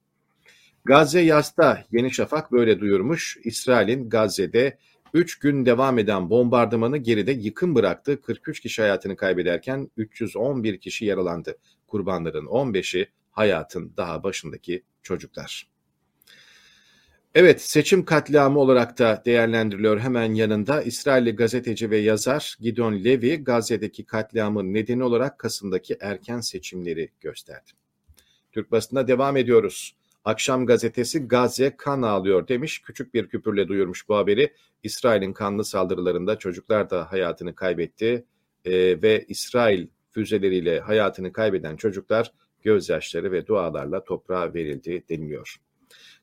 Speaker 1: Gazze Yasta Yeni Şafak böyle duyurmuş. İsrail'in Gazze'de 3 gün devam eden bombardımanı geride yıkım bıraktı. 43 kişi hayatını kaybederken 311 kişi yaralandı. Kurbanların 15'i hayatın daha başındaki çocuklar. Evet, seçim katliamı olarak da değerlendiriliyor hemen yanında. İsrailli gazeteci ve yazar Gidon Levy, Gazze'deki katliamın nedeni olarak Kasım'daki erken seçimleri gösterdi. Türk basında devam ediyoruz. Akşam gazetesi Gazze kan ağlıyor demiş. Küçük bir küpürle duyurmuş bu haberi. İsrail'in kanlı saldırılarında çocuklar da hayatını kaybetti ee, ve İsrail füzeleriyle hayatını kaybeden çocuklar gözyaşları ve dualarla toprağa verildi deniliyor.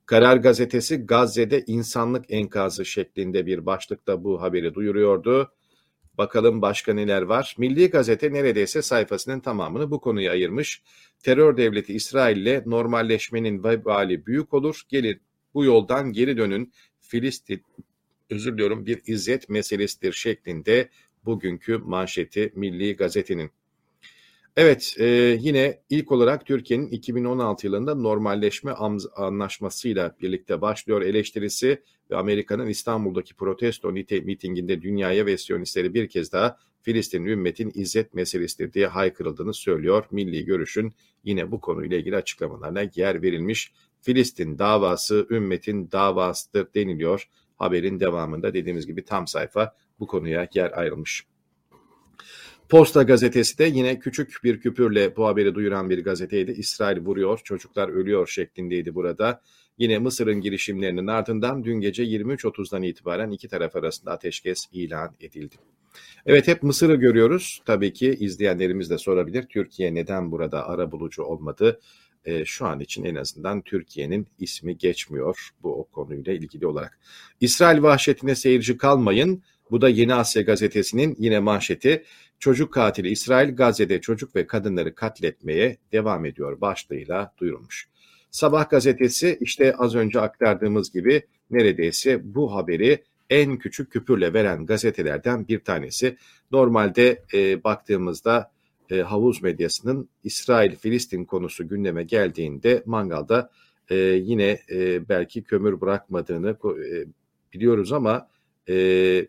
Speaker 1: Karar gazetesi Gazze'de insanlık enkazı şeklinde bir başlıkta bu haberi duyuruyordu. Bakalım başka neler var? Milli Gazete neredeyse sayfasının tamamını bu konuya ayırmış. Terör devleti İsrail ile normalleşmenin vebali büyük olur. Gelin bu yoldan geri dönün. Filistin özür diliyorum bir izzet meselesidir şeklinde bugünkü manşeti Milli Gazete'nin. Evet, e, yine ilk olarak Türkiye'nin 2016 yılında normalleşme anlaşmasıyla birlikte başlıyor eleştirisi ve Amerika'nın İstanbul'daki protesto mitinginde dünyaya ve Siyonistleri bir kez daha Filistin ümmetin izzet meselesidir diye haykırıldığını söylüyor. Milli Görüş'ün yine bu konuyla ilgili açıklamalarına yer verilmiş. Filistin davası ümmetin davasıdır deniliyor. Haberin devamında dediğimiz gibi tam sayfa bu konuya yer ayrılmış. Posta gazetesi de yine küçük bir küpürle bu haberi duyuran bir gazeteydi. İsrail vuruyor, çocuklar ölüyor şeklindeydi burada. Yine Mısır'ın girişimlerinin ardından dün gece 23.30'dan itibaren iki taraf arasında ateşkes ilan edildi. Evet hep Mısır'ı görüyoruz. Tabii ki izleyenlerimiz de sorabilir. Türkiye neden burada ara bulucu olmadı? E, şu an için en azından Türkiye'nin ismi geçmiyor bu o konuyla ilgili olarak. İsrail vahşetine seyirci kalmayın. Bu da Yeni Asya gazetesinin yine manşeti. Çocuk katili İsrail Gazze'de çocuk ve kadınları katletmeye devam ediyor başlığıyla duyurulmuş. Sabah gazetesi işte az önce aktardığımız gibi neredeyse bu haberi en küçük küpürle veren gazetelerden bir tanesi. Normalde e, baktığımızda e, havuz medyasının İsrail-Filistin konusu gündeme geldiğinde mangalda e, yine e, belki kömür bırakmadığını e, biliyoruz ama e,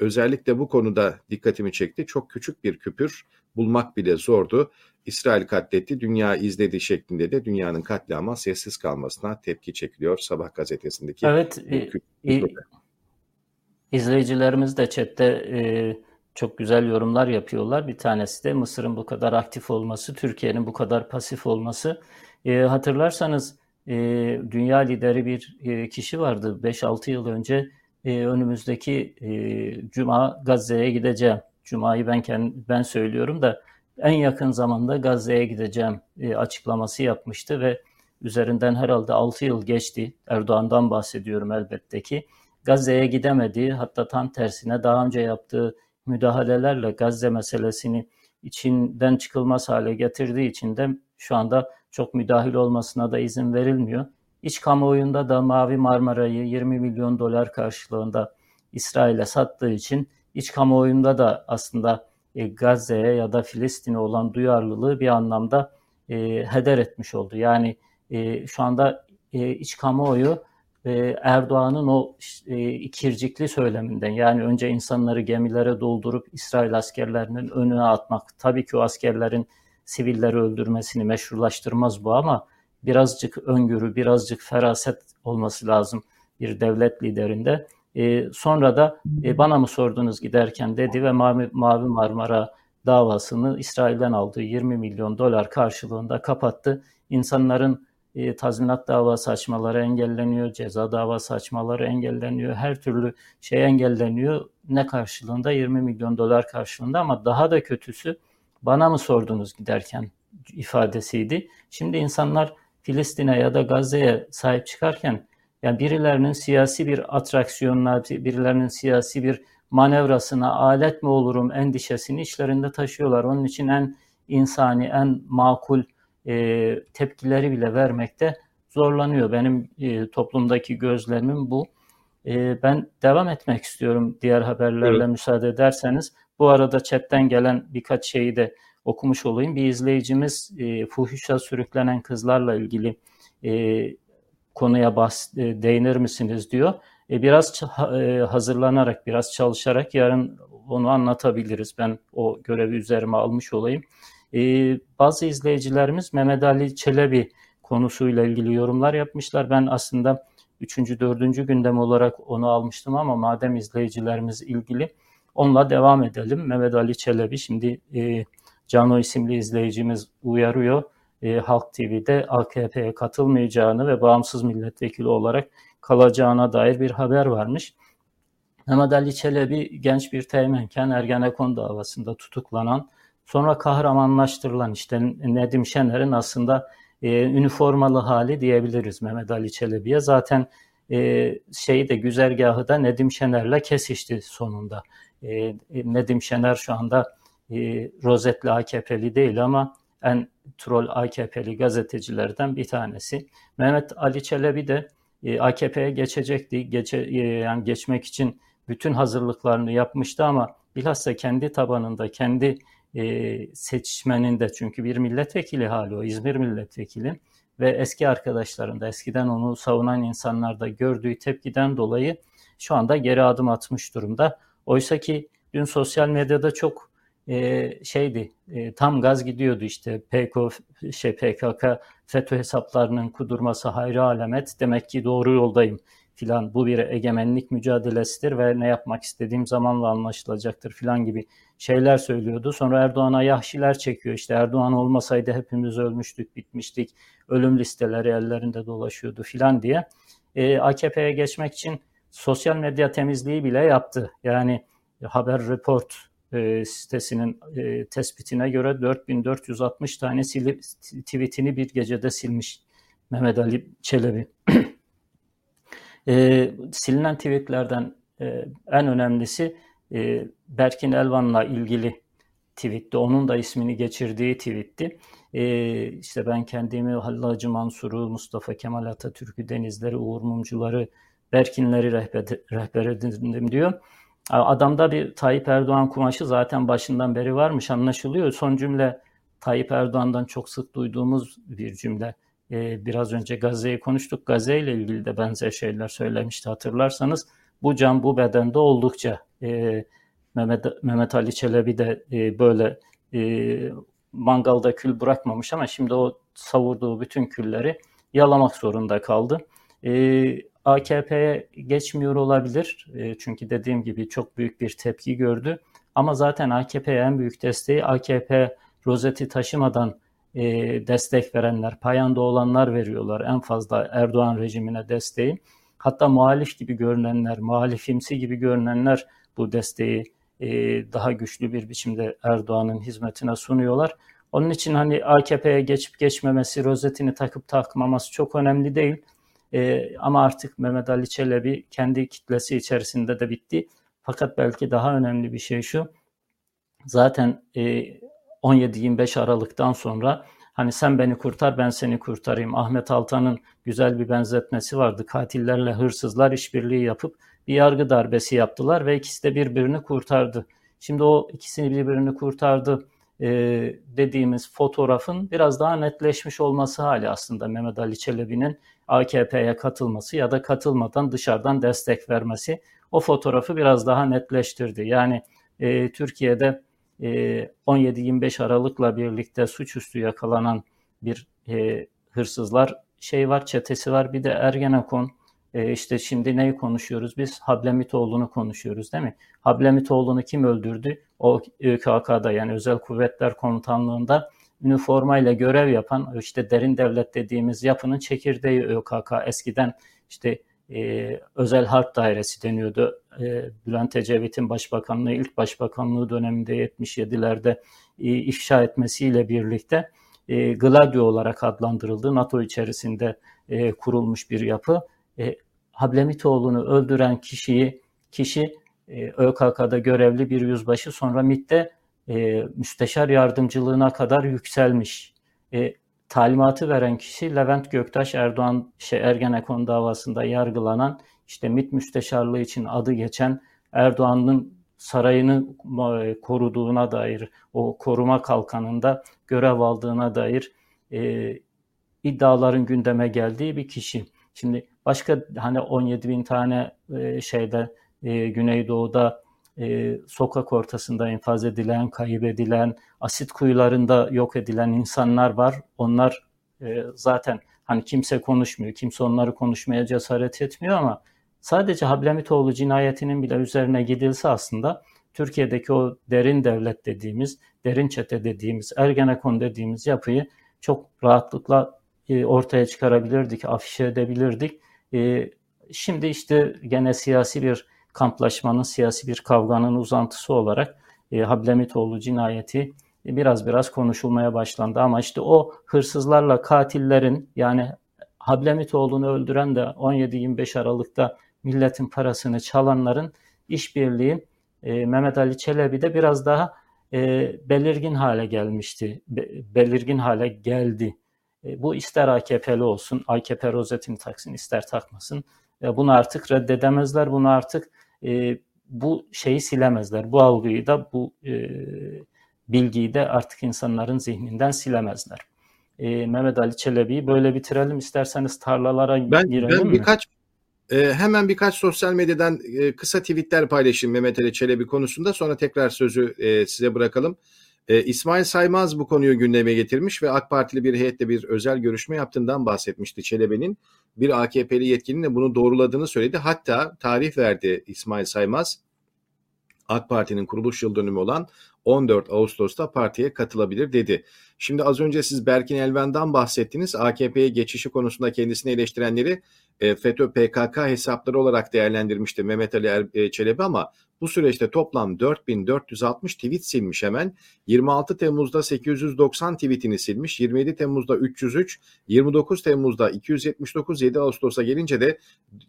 Speaker 1: özellikle bu konuda dikkatimi çekti. Çok küçük bir küpür bulmak bile zordu. İsrail katletti, dünya izledi şeklinde de dünyanın katliama sessiz kalmasına tepki çekiliyor Sabah gazetesindeki.
Speaker 2: Evet, e, izleyicilerimiz de chatte e, çok güzel yorumlar yapıyorlar. Bir tanesi de Mısır'ın bu kadar aktif olması, Türkiye'nin bu kadar pasif olması. E, hatırlarsanız e, dünya lideri bir e, kişi vardı 5-6 yıl önce e, önümüzdeki e, cuma Gazze'ye gideceğim. Cuma'yı ben kendim, ben söylüyorum da en yakın zamanda Gazze'ye gideceğim e, açıklaması yapmıştı ve üzerinden herhalde 6 yıl geçti. Erdoğan'dan bahsediyorum elbette ki. Gazze'ye gidemedi. Hatta tam tersine daha önce yaptığı müdahalelerle Gazze meselesini içinden çıkılmaz hale getirdiği için de şu anda çok müdahil olmasına da izin verilmiyor. İç kamuoyunda da Mavi Marmara'yı 20 milyon dolar karşılığında İsrail'e sattığı için iç kamuoyunda da aslında e, Gazze'ye ya da Filistin'e olan duyarlılığı bir anlamda e, heder etmiş oldu. Yani e, şu anda e, iç kamuoyu e, Erdoğan'ın o e, ikircikli söyleminden yani önce insanları gemilere doldurup İsrail askerlerinin önüne atmak. Tabii ki o askerlerin sivilleri öldürmesini meşrulaştırmaz bu ama birazcık öngörü, birazcık feraset olması lazım bir devlet liderinde. E, sonra da e, bana mı sordunuz giderken dedi ve Mavi, Mavi Marmara davasını İsrail'den aldığı 20 milyon dolar karşılığında kapattı. İnsanların e, tazminat davası açmaları engelleniyor, ceza davası açmaları engelleniyor, her türlü şey engelleniyor. Ne karşılığında? 20 milyon dolar karşılığında ama daha da kötüsü bana mı sordunuz giderken ifadesiydi. Şimdi insanlar Filistin'e ya da Gazze'ye sahip çıkarken yani birilerinin siyasi bir atraksiyonuna, birilerinin siyasi bir manevrasına alet mi olurum endişesini işlerinde taşıyorlar. Onun için en insani, en makul e, tepkileri bile vermekte zorlanıyor. Benim e, toplumdaki gözlemim bu. E, ben devam etmek istiyorum diğer haberlerle evet. müsaade ederseniz. Bu arada chatten gelen birkaç şeyi de okumuş olayım. Bir izleyicimiz e, fuhuşa sürüklenen kızlarla ilgili e, konuya bahs e, değinir misiniz diyor. E, biraz e, hazırlanarak, biraz çalışarak yarın onu anlatabiliriz. Ben o görevi üzerime almış olayım. E, bazı izleyicilerimiz Mehmet Ali Çelebi konusuyla ilgili yorumlar yapmışlar. Ben aslında 3. 4. gündem olarak onu almıştım ama madem izleyicilerimiz ilgili onunla devam edelim. Mehmet Ali Çelebi şimdi e, Cano isimli izleyicimiz uyarıyor. E, Halk TV'de AKP'ye katılmayacağını ve bağımsız milletvekili olarak kalacağına dair bir haber varmış. Mehmet Ali Çelebi genç bir teğmenken Ergenekon davasında tutuklanan sonra kahramanlaştırılan işte Nedim Şener'in aslında e, üniformalı hali diyebiliriz Mehmet Ali Çelebi'ye. Zaten e, şeyi de güzergahı da Nedim Şener'le kesişti sonunda. E, Nedim Şener şu anda e, rozetli AKP'li değil ama en troll AKP'li gazetecilerden bir tanesi. Mehmet Ali Çelebi de e, AKP'ye geçecekti. Geçe, e, yani geçmek için bütün hazırlıklarını yapmıştı ama bilhassa kendi tabanında, kendi e, seçmeninde çünkü bir milletvekili hali o, İzmir milletvekili ve eski arkadaşlarında, eskiden onu savunan insanlarda gördüğü tepkiden dolayı şu anda geri adım atmış durumda. Oysa ki dün sosyal medyada çok e, şeydi e, tam gaz gidiyordu işte. PKK, şey PKK FETÖ hesaplarının kudurması hayra alamet. Demek ki doğru yoldayım filan. Bu bir egemenlik mücadelesidir ve ne yapmak istediğim zamanla anlaşılacaktır filan gibi şeyler söylüyordu. Sonra Erdoğan'a yahşiler çekiyor. İşte Erdoğan olmasaydı hepimiz ölmüştük bitmiştik. Ölüm listeleri ellerinde dolaşıyordu filan diye. E, AKP'ye geçmek için sosyal medya temizliği bile yaptı. Yani haber report e, sitesinin e, tespitine göre 4460 tane silip, tweetini bir gecede silmiş Mehmet Ali Çelebi. e, silinen tweetlerden e, en önemlisi e, Berkin Elvan'la ilgili tweetti. Onun da ismini geçirdiği tweetti. E, işte ben kendimi Hallacı Mansur'u, Mustafa Kemal Atatürk'ü, Denizleri, Uğur Mumcuları, Berkinleri rehber, rehber edindim diyor. Adamda bir Tayyip Erdoğan kumaşı zaten başından beri varmış anlaşılıyor. Son cümle Tayyip Erdoğan'dan çok sık duyduğumuz bir cümle. Ee, biraz önce Gazze'yi konuştuk. Gazze ile ilgili de benzer şeyler söylemişti hatırlarsanız. Bu can bu bedende oldukça e, Mehmet, Mehmet Ali Çelebi de e, böyle e, mangalda kül bırakmamış ama şimdi o savurduğu bütün külleri yalamak zorunda kaldı. E, AKP'ye geçmiyor olabilir. E, çünkü dediğim gibi çok büyük bir tepki gördü. Ama zaten AKP'ye en büyük desteği AKP rozeti taşımadan e, destek verenler, payanda olanlar veriyorlar. En fazla Erdoğan rejimine desteği. Hatta muhalif gibi görünenler, muhalifimsi gibi görünenler bu desteği e, daha güçlü bir biçimde Erdoğan'ın hizmetine sunuyorlar. Onun için hani AKP'ye geçip geçmemesi, rozetini takıp takmaması çok önemli değil. E, ama artık Mehmet Ali Çelebi kendi kitlesi içerisinde de bitti. Fakat belki daha önemli bir şey şu. Zaten e, 17-25 Aralık'tan sonra hani sen beni kurtar ben seni kurtarayım. Ahmet Altan'ın güzel bir benzetmesi vardı. Katillerle hırsızlar işbirliği yapıp bir yargı darbesi yaptılar ve ikisi de birbirini kurtardı. Şimdi o ikisini birbirini kurtardı e, dediğimiz fotoğrafın biraz daha netleşmiş olması hali aslında Mehmet Ali Çelebi'nin AKP'ye katılması ya da katılmadan dışarıdan destek vermesi o fotoğrafı biraz daha netleştirdi. Yani e, Türkiye'de 17-25 Aralık'la birlikte suçüstü yakalanan bir hırsızlar şey var, çetesi var. Bir de Ergenekon e, işte şimdi neyi konuşuyoruz biz? Hablemitoğlu'nu konuşuyoruz değil mi? Hablemitoğlu'nu kim öldürdü? O ÖKK'da yani Özel Kuvvetler Komutanlığı'nda üniformayla görev yapan işte derin devlet dediğimiz yapının çekirdeği ÖKK. Eskiden işte e, özel harp dairesi deniyordu. E, Bülent Ecevit'in başbakanlığı, ilk başbakanlığı döneminde 77'lerde e, ifşa etmesiyle birlikte e, Gladio olarak adlandırıldı. NATO içerisinde e, kurulmuş bir yapı. E, Hablemitoğlu'nu öldüren kişiyi kişi e, ÖKK'da görevli bir yüzbaşı sonra MİT'te e, müsteşar yardımcılığına kadar yükselmiş. E, talimatı veren kişi Levent Göktaş Erdoğan şey, Ergenekon davasında yargılanan işte MİT müsteşarlığı için adı geçen Erdoğan'ın sarayını e, koruduğuna dair o koruma kalkanında görev aldığına dair e, iddiaların gündeme geldiği bir kişi. Şimdi başka hani 17 bin tane e, şeyde e, Güneydoğu'da e, sokak ortasında infaz edilen, kaybedilen, asit kuyularında yok edilen insanlar var. Onlar e, zaten hani kimse konuşmuyor, kimse onları konuşmaya cesaret etmiyor ama sadece Hablemitoğlu cinayetinin bile üzerine gidilse aslında Türkiye'deki o derin devlet dediğimiz, derin çete dediğimiz, Ergenekon dediğimiz yapıyı çok rahatlıkla e, ortaya çıkarabilirdik, afişe edebilirdik. E, şimdi işte gene siyasi bir kamplaşmanın, siyasi bir kavganın uzantısı olarak e, Hablemitoğlu cinayeti biraz biraz konuşulmaya başlandı. Ama işte o hırsızlarla katillerin yani Hablemitoğlu'nu öldüren de 17-25 Aralık'ta milletin parasını çalanların işbirliği e, Mehmet Ali Çelebi de biraz daha e, belirgin hale gelmişti. Be, belirgin hale geldi. E, bu ister AKP'li olsun, AKP rozetini taksın, ister takmasın. E, bunu artık reddedemezler, bunu artık e, bu şeyi silemezler. Bu algıyı da, bu e, bilgiyi de artık insanların zihninden silemezler. E, Mehmet Ali Çelebi'yi böyle bitirelim. İsterseniz tarlalara
Speaker 1: ben, girelim ben mi? birkaç e, hemen birkaç sosyal medyadan e, kısa tweetler paylaşayım Mehmet Ali Çelebi konusunda. Sonra tekrar sözü e, size bırakalım. E, İsmail Saymaz bu konuyu gündeme getirmiş ve AK Partili bir heyetle bir özel görüşme yaptığından bahsetmişti Çelebi'nin. Bir AKP'li yetkilinin de bunu doğruladığını söyledi. Hatta tarih verdi İsmail Saymaz. AK Parti'nin kuruluş yıl dönümü olan 14 Ağustos'ta partiye katılabilir dedi. Şimdi az önce siz Berkin Elvan'dan bahsettiniz. AKP'ye geçişi konusunda kendisini eleştirenleri e, FETÖ PKK hesapları olarak değerlendirmişti Mehmet Ali er, e, Çelebi ama bu süreçte toplam 4460 tweet silmiş hemen. 26 Temmuz'da 890 tweetini silmiş. 27 Temmuz'da 303, 29 Temmuz'da 279, 7 Ağustos'a gelince de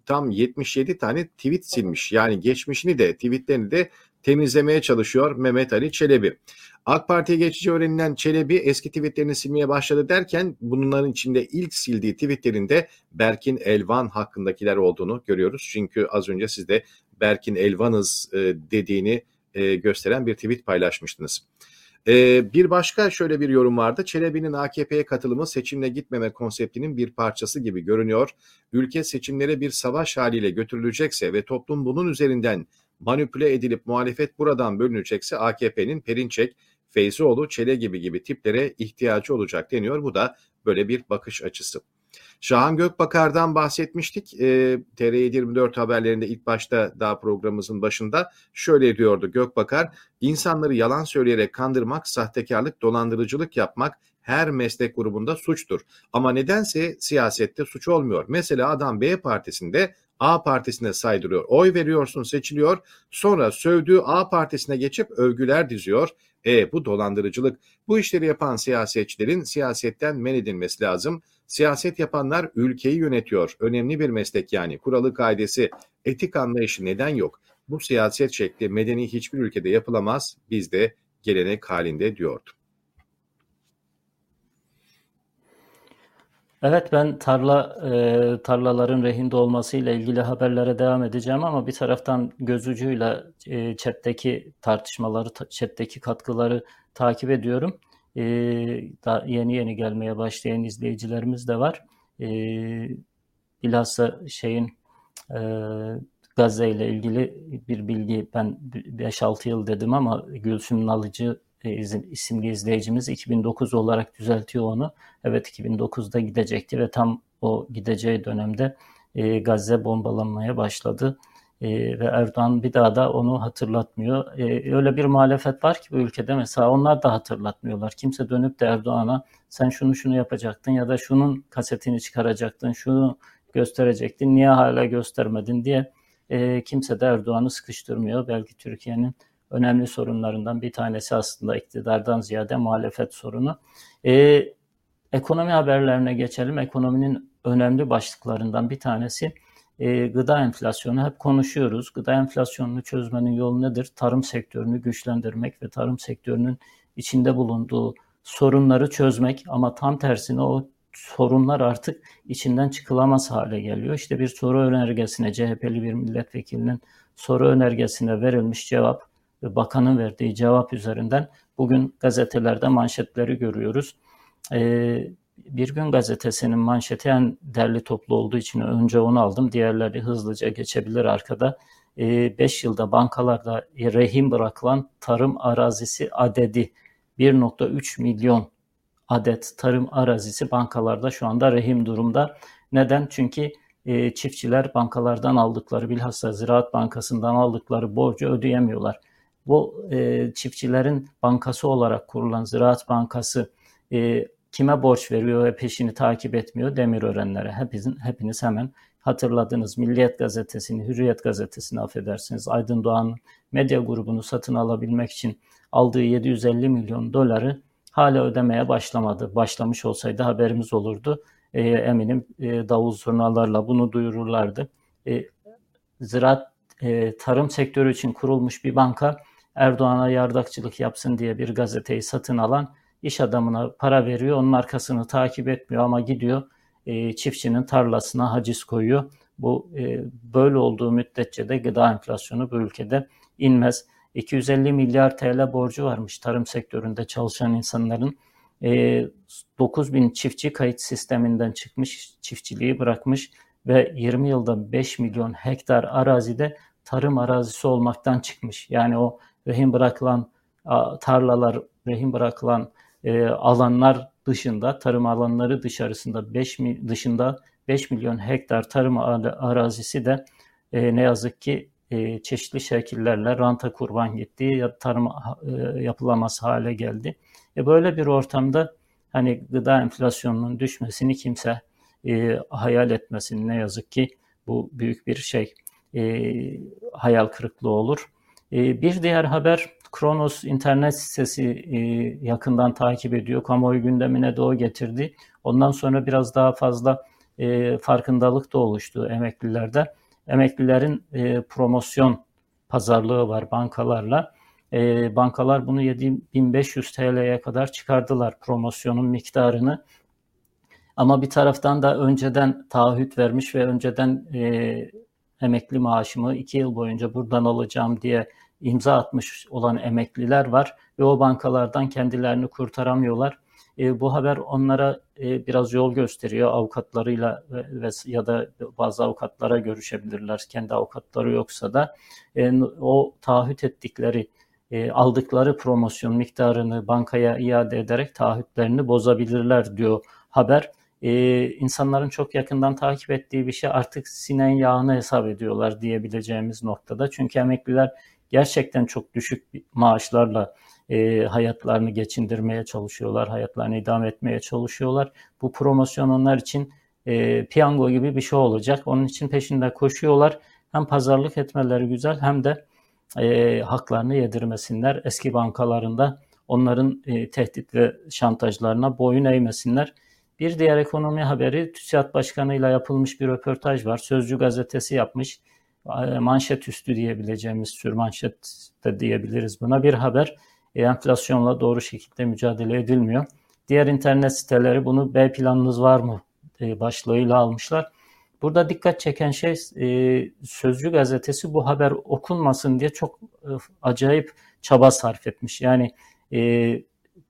Speaker 1: tam 77 tane tweet silmiş. Yani geçmişini de tweetlerini de temizlemeye çalışıyor Mehmet Ali Çelebi. AK Parti'ye geçici öğrenilen Çelebi eski tweetlerini silmeye başladı derken bunların içinde ilk sildiği tweetlerinde Berkin Elvan hakkındakiler olduğunu görüyoruz. Çünkü az önce siz de Berkin Elvanız e, dediğini e, gösteren bir tweet paylaşmıştınız. E, bir başka şöyle bir yorum vardı. Çelebi'nin AKP'ye katılımı seçimle gitmeme konseptinin bir parçası gibi görünüyor. Ülke seçimlere bir savaş haliyle götürülecekse ve toplum bunun üzerinden manipüle edilip muhalefet buradan bölünecekse AKP'nin Perinçek, Feyzioğlu, Çele gibi gibi tiplere ihtiyacı olacak deniyor. Bu da böyle bir bakış açısı. Şahan Gökbakar'dan bahsetmiştik. E, TR724 haberlerinde ilk başta daha programımızın başında şöyle diyordu Gökbakar. İnsanları yalan söyleyerek kandırmak, sahtekarlık, dolandırıcılık yapmak her meslek grubunda suçtur. Ama nedense siyasette suç olmuyor. Mesela adam B partisinde A partisine saydırıyor. Oy veriyorsun seçiliyor. Sonra sövdüğü A partisine geçip övgüler diziyor. E bu dolandırıcılık. Bu işleri yapan siyasetçilerin siyasetten men edilmesi lazım. Siyaset yapanlar ülkeyi yönetiyor. Önemli bir meslek yani. Kuralı kaidesi, etik anlayışı neden yok? Bu siyaset şekli medeni hiçbir ülkede yapılamaz. Bizde gelenek halinde diyordu.
Speaker 2: Evet ben tarla e, tarlaların rehinde olmasıyla ilgili haberlere devam edeceğim ama bir taraftan göz ucuyla e, chat'teki tartışmaları, chat'teki katkıları takip ediyorum. E, da yeni yeni gelmeye başlayan izleyicilerimiz de var. E, bilhassa şeyin e, Gazze ile ilgili bir bilgi ben 5-6 yıl dedim ama Gülsüm Nalıcı e, isimli izleyicimiz 2009 olarak düzeltiyor onu. Evet 2009'da gidecekti ve tam o gideceği dönemde e, Gazze bombalanmaya başladı. E, ve Erdoğan bir daha da onu hatırlatmıyor. E, öyle bir muhalefet var ki bu ülkede mesela onlar da hatırlatmıyorlar. Kimse dönüp de Erdoğan'a sen şunu şunu yapacaktın ya da şunun kasetini çıkaracaktın, şunu gösterecektin, niye hala göstermedin diye e, kimse de Erdoğan'ı sıkıştırmıyor. Belki Türkiye'nin önemli sorunlarından bir tanesi aslında iktidardan ziyade muhalefet sorunu. E, ekonomi haberlerine geçelim. Ekonominin önemli başlıklarından bir tanesi e, gıda enflasyonu. Hep konuşuyoruz. Gıda enflasyonunu çözmenin yolu nedir? Tarım sektörünü güçlendirmek ve tarım sektörünün içinde bulunduğu sorunları çözmek ama tam tersine o sorunlar artık içinden çıkılamaz hale geliyor. İşte bir soru önergesine, CHP'li bir milletvekilinin soru önergesine verilmiş cevap ve bakanın verdiği cevap üzerinden bugün gazetelerde manşetleri görüyoruz. Ee, bir gün gazetesinin manşeti en derli toplu olduğu için önce onu aldım. Diğerleri hızlıca geçebilir arkada. 5 ee, yılda bankalarda rehim bırakılan tarım arazisi adedi 1.3 milyon adet tarım arazisi bankalarda şu anda rehim durumda. Neden? Çünkü e, çiftçiler bankalardan aldıkları bilhassa Ziraat Bankası'ndan aldıkları borcu ödeyemiyorlar. Bu e, çiftçilerin bankası olarak kurulan Ziraat Bankası e, kime borç veriyor ve peşini takip etmiyor Demirörenlere. Hepinizin, hepiniz hemen hatırladınız. Milliyet Gazetesi'ni, Hürriyet Gazetesi'ni affedersiniz. Aydın Doğan medya grubunu satın alabilmek için aldığı 750 milyon doları hala ödemeye başlamadı. Başlamış olsaydı haberimiz olurdu. E, eminim e, davul zurnalarla bunu duyururlardı. E, ziraat e, tarım sektörü için kurulmuş bir banka Erdoğan'a yardakçılık yapsın diye bir gazeteyi satın alan iş adamına para veriyor. Onun arkasını takip etmiyor ama gidiyor e, çiftçinin tarlasına haciz koyuyor. Bu e, böyle olduğu müddetçe de gıda enflasyonu bu ülkede inmez. 250 milyar TL borcu varmış tarım sektöründe çalışan insanların. E, 9 bin çiftçi kayıt sisteminden çıkmış, çiftçiliği bırakmış ve 20 yılda 5 milyon hektar arazide tarım arazisi olmaktan çıkmış. Yani o rehin bırakılan tarlalar, rehin bırakılan e, alanlar dışında, tarım alanları dışarısında 5 dışında 5 milyon hektar tarım arazisi de e, ne yazık ki e, çeşitli şekillerle ranta kurban gitti, ya tarım e, yapılamaz hale geldi. E, böyle bir ortamda hani gıda enflasyonunun düşmesini kimse e, hayal etmesin. Ne yazık ki bu büyük bir şey e, hayal kırıklığı olur. E, bir diğer haber Kronos internet sitesi e, yakından takip ediyor. Kamuoyu gündemine de o getirdi. Ondan sonra biraz daha fazla e, farkındalık da oluştu emeklilerde. Emeklilerin e, promosyon pazarlığı var bankalarla. Bankalar bunu 7500 TL'ye kadar çıkardılar promosyonun miktarını. Ama bir taraftan da önceden taahhüt vermiş ve önceden e, emekli maaşımı iki yıl boyunca buradan alacağım diye imza atmış olan emekliler var ve o bankalardan kendilerini kurtaramıyorlar. E, bu haber onlara e, biraz yol gösteriyor avukatlarıyla ve, ve ya da bazı avukatlara görüşebilirler kendi avukatları yoksa da e, o taahhüt ettikleri e, aldıkları promosyon miktarını bankaya iade ederek taahhütlerini bozabilirler diyor haber. E, insanların çok yakından takip ettiği bir şey artık sinen yağını hesap ediyorlar diyebileceğimiz noktada. Çünkü emekliler gerçekten çok düşük maaşlarla e, hayatlarını geçindirmeye çalışıyorlar, hayatlarını idame etmeye çalışıyorlar. Bu promosyon onlar için e, piyango gibi bir şey olacak. Onun için peşinde koşuyorlar. Hem pazarlık etmeleri güzel hem de e, haklarını yedirmesinler. Eski bankalarında onların e, tehdit ve şantajlarına boyun eğmesinler. Bir diğer ekonomi haberi TÜSİAD Başkanı ile yapılmış bir röportaj var. Sözcü gazetesi yapmış. E, manşet üstü diyebileceğimiz sür manşet de diyebiliriz buna bir haber e, enflasyonla doğru şekilde mücadele edilmiyor. Diğer internet siteleri bunu B planınız var mı e, başlığıyla almışlar. Burada dikkat çeken şey Sözcü gazetesi bu haber okunmasın diye çok acayip çaba sarf etmiş. Yani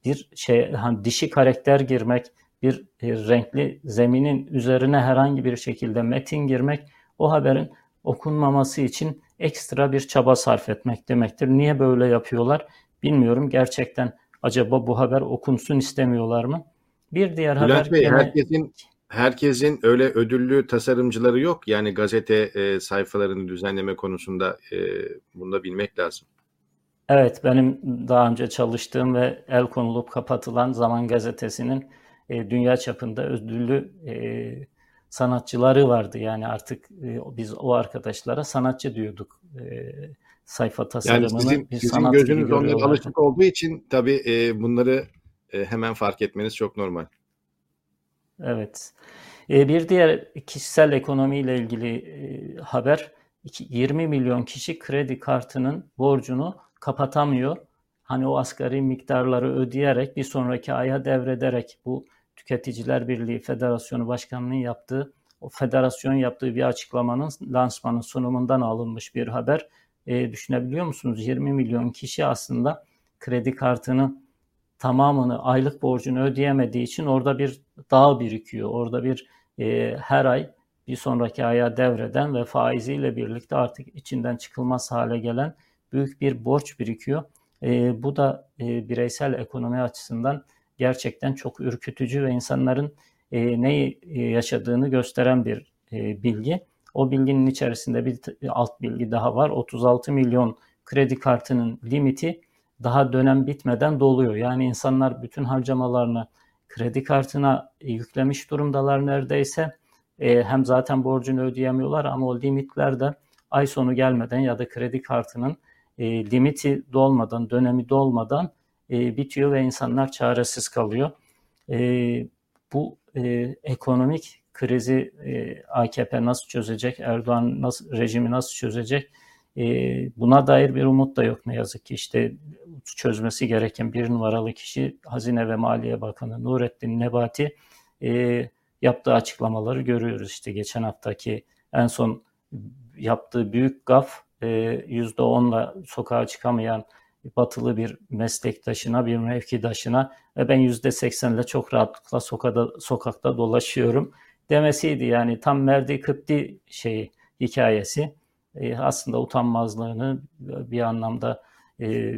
Speaker 2: bir şey hani dişi karakter girmek, bir renkli zeminin üzerine herhangi bir şekilde metin girmek o haberin okunmaması için ekstra bir çaba sarf etmek demektir. Niye böyle yapıyorlar bilmiyorum. Gerçekten acaba bu haber okunsun istemiyorlar mı?
Speaker 1: Bir diğer Bülent haber Bey, gene... herkesin herkesin öyle ödüllü tasarımcıları yok. Yani gazete e, sayfalarını düzenleme konusunda e, bunu da bilmek lazım.
Speaker 2: Evet, benim daha önce çalıştığım ve el konulup kapatılan Zaman Gazetesi'nin e, dünya çapında ödüllü e, sanatçıları vardı. Yani artık e, biz o arkadaşlara sanatçı diyorduk. E, sayfa tasarımını
Speaker 1: yani sizin, bir sizin sanat gözünüz onlara alışık olduğu için tabii e, bunları e, hemen fark etmeniz çok normal.
Speaker 2: Evet. E, bir diğer kişisel ekonomiyle ilgili e, haber 20 milyon kişi kredi kartının borcunu kapatamıyor. Hani o asgari miktarları ödeyerek bir sonraki aya devrederek bu Tüketiciler Birliği Federasyonu Başkanı'nın yaptığı o federasyon yaptığı bir açıklamanın lansmanın sunumundan alınmış bir haber. E, düşünebiliyor musunuz? 20 milyon kişi aslında kredi kartını tamamını aylık borcunu ödeyemediği için orada bir dağ birikiyor. Orada bir e, her ay bir sonraki aya devreden ve faiziyle birlikte artık içinden çıkılmaz hale gelen büyük bir borç birikiyor. E, bu da e, bireysel ekonomi açısından gerçekten çok ürkütücü ve insanların e, neyi e, yaşadığını gösteren bir e, bilgi. O bilginin içerisinde bir alt bilgi daha var. 36 milyon kredi kartının limiti daha dönem bitmeden doluyor. Yani insanlar bütün harcamalarını kredi kartına yüklemiş durumdalar neredeyse. E, hem zaten borcunu ödeyemiyorlar ama o limitler de ay sonu gelmeden ya da kredi kartının e, limiti dolmadan, dönemi dolmadan e, bitiyor ve insanlar çaresiz kalıyor. E, bu e, ekonomik krizi e, AKP nasıl çözecek, Erdoğan nasıl, rejimi nasıl çözecek e, buna dair bir umut da yok ne yazık ki. İşte çözmesi gereken bir numaralı kişi Hazine ve Maliye Bakanı Nurettin Nebati e, yaptığı açıklamaları görüyoruz. İşte geçen haftaki en son yaptığı büyük gaf e, %10'la sokağa çıkamayan batılı bir meslektaşına, bir mevkidaşına ve ben yüzde seksenle çok rahatlıkla sokakta, sokakta dolaşıyorum demesiydi. Yani tam Merdi Kıpti şeyi, hikayesi. E, aslında utanmazlığını bir anlamda e,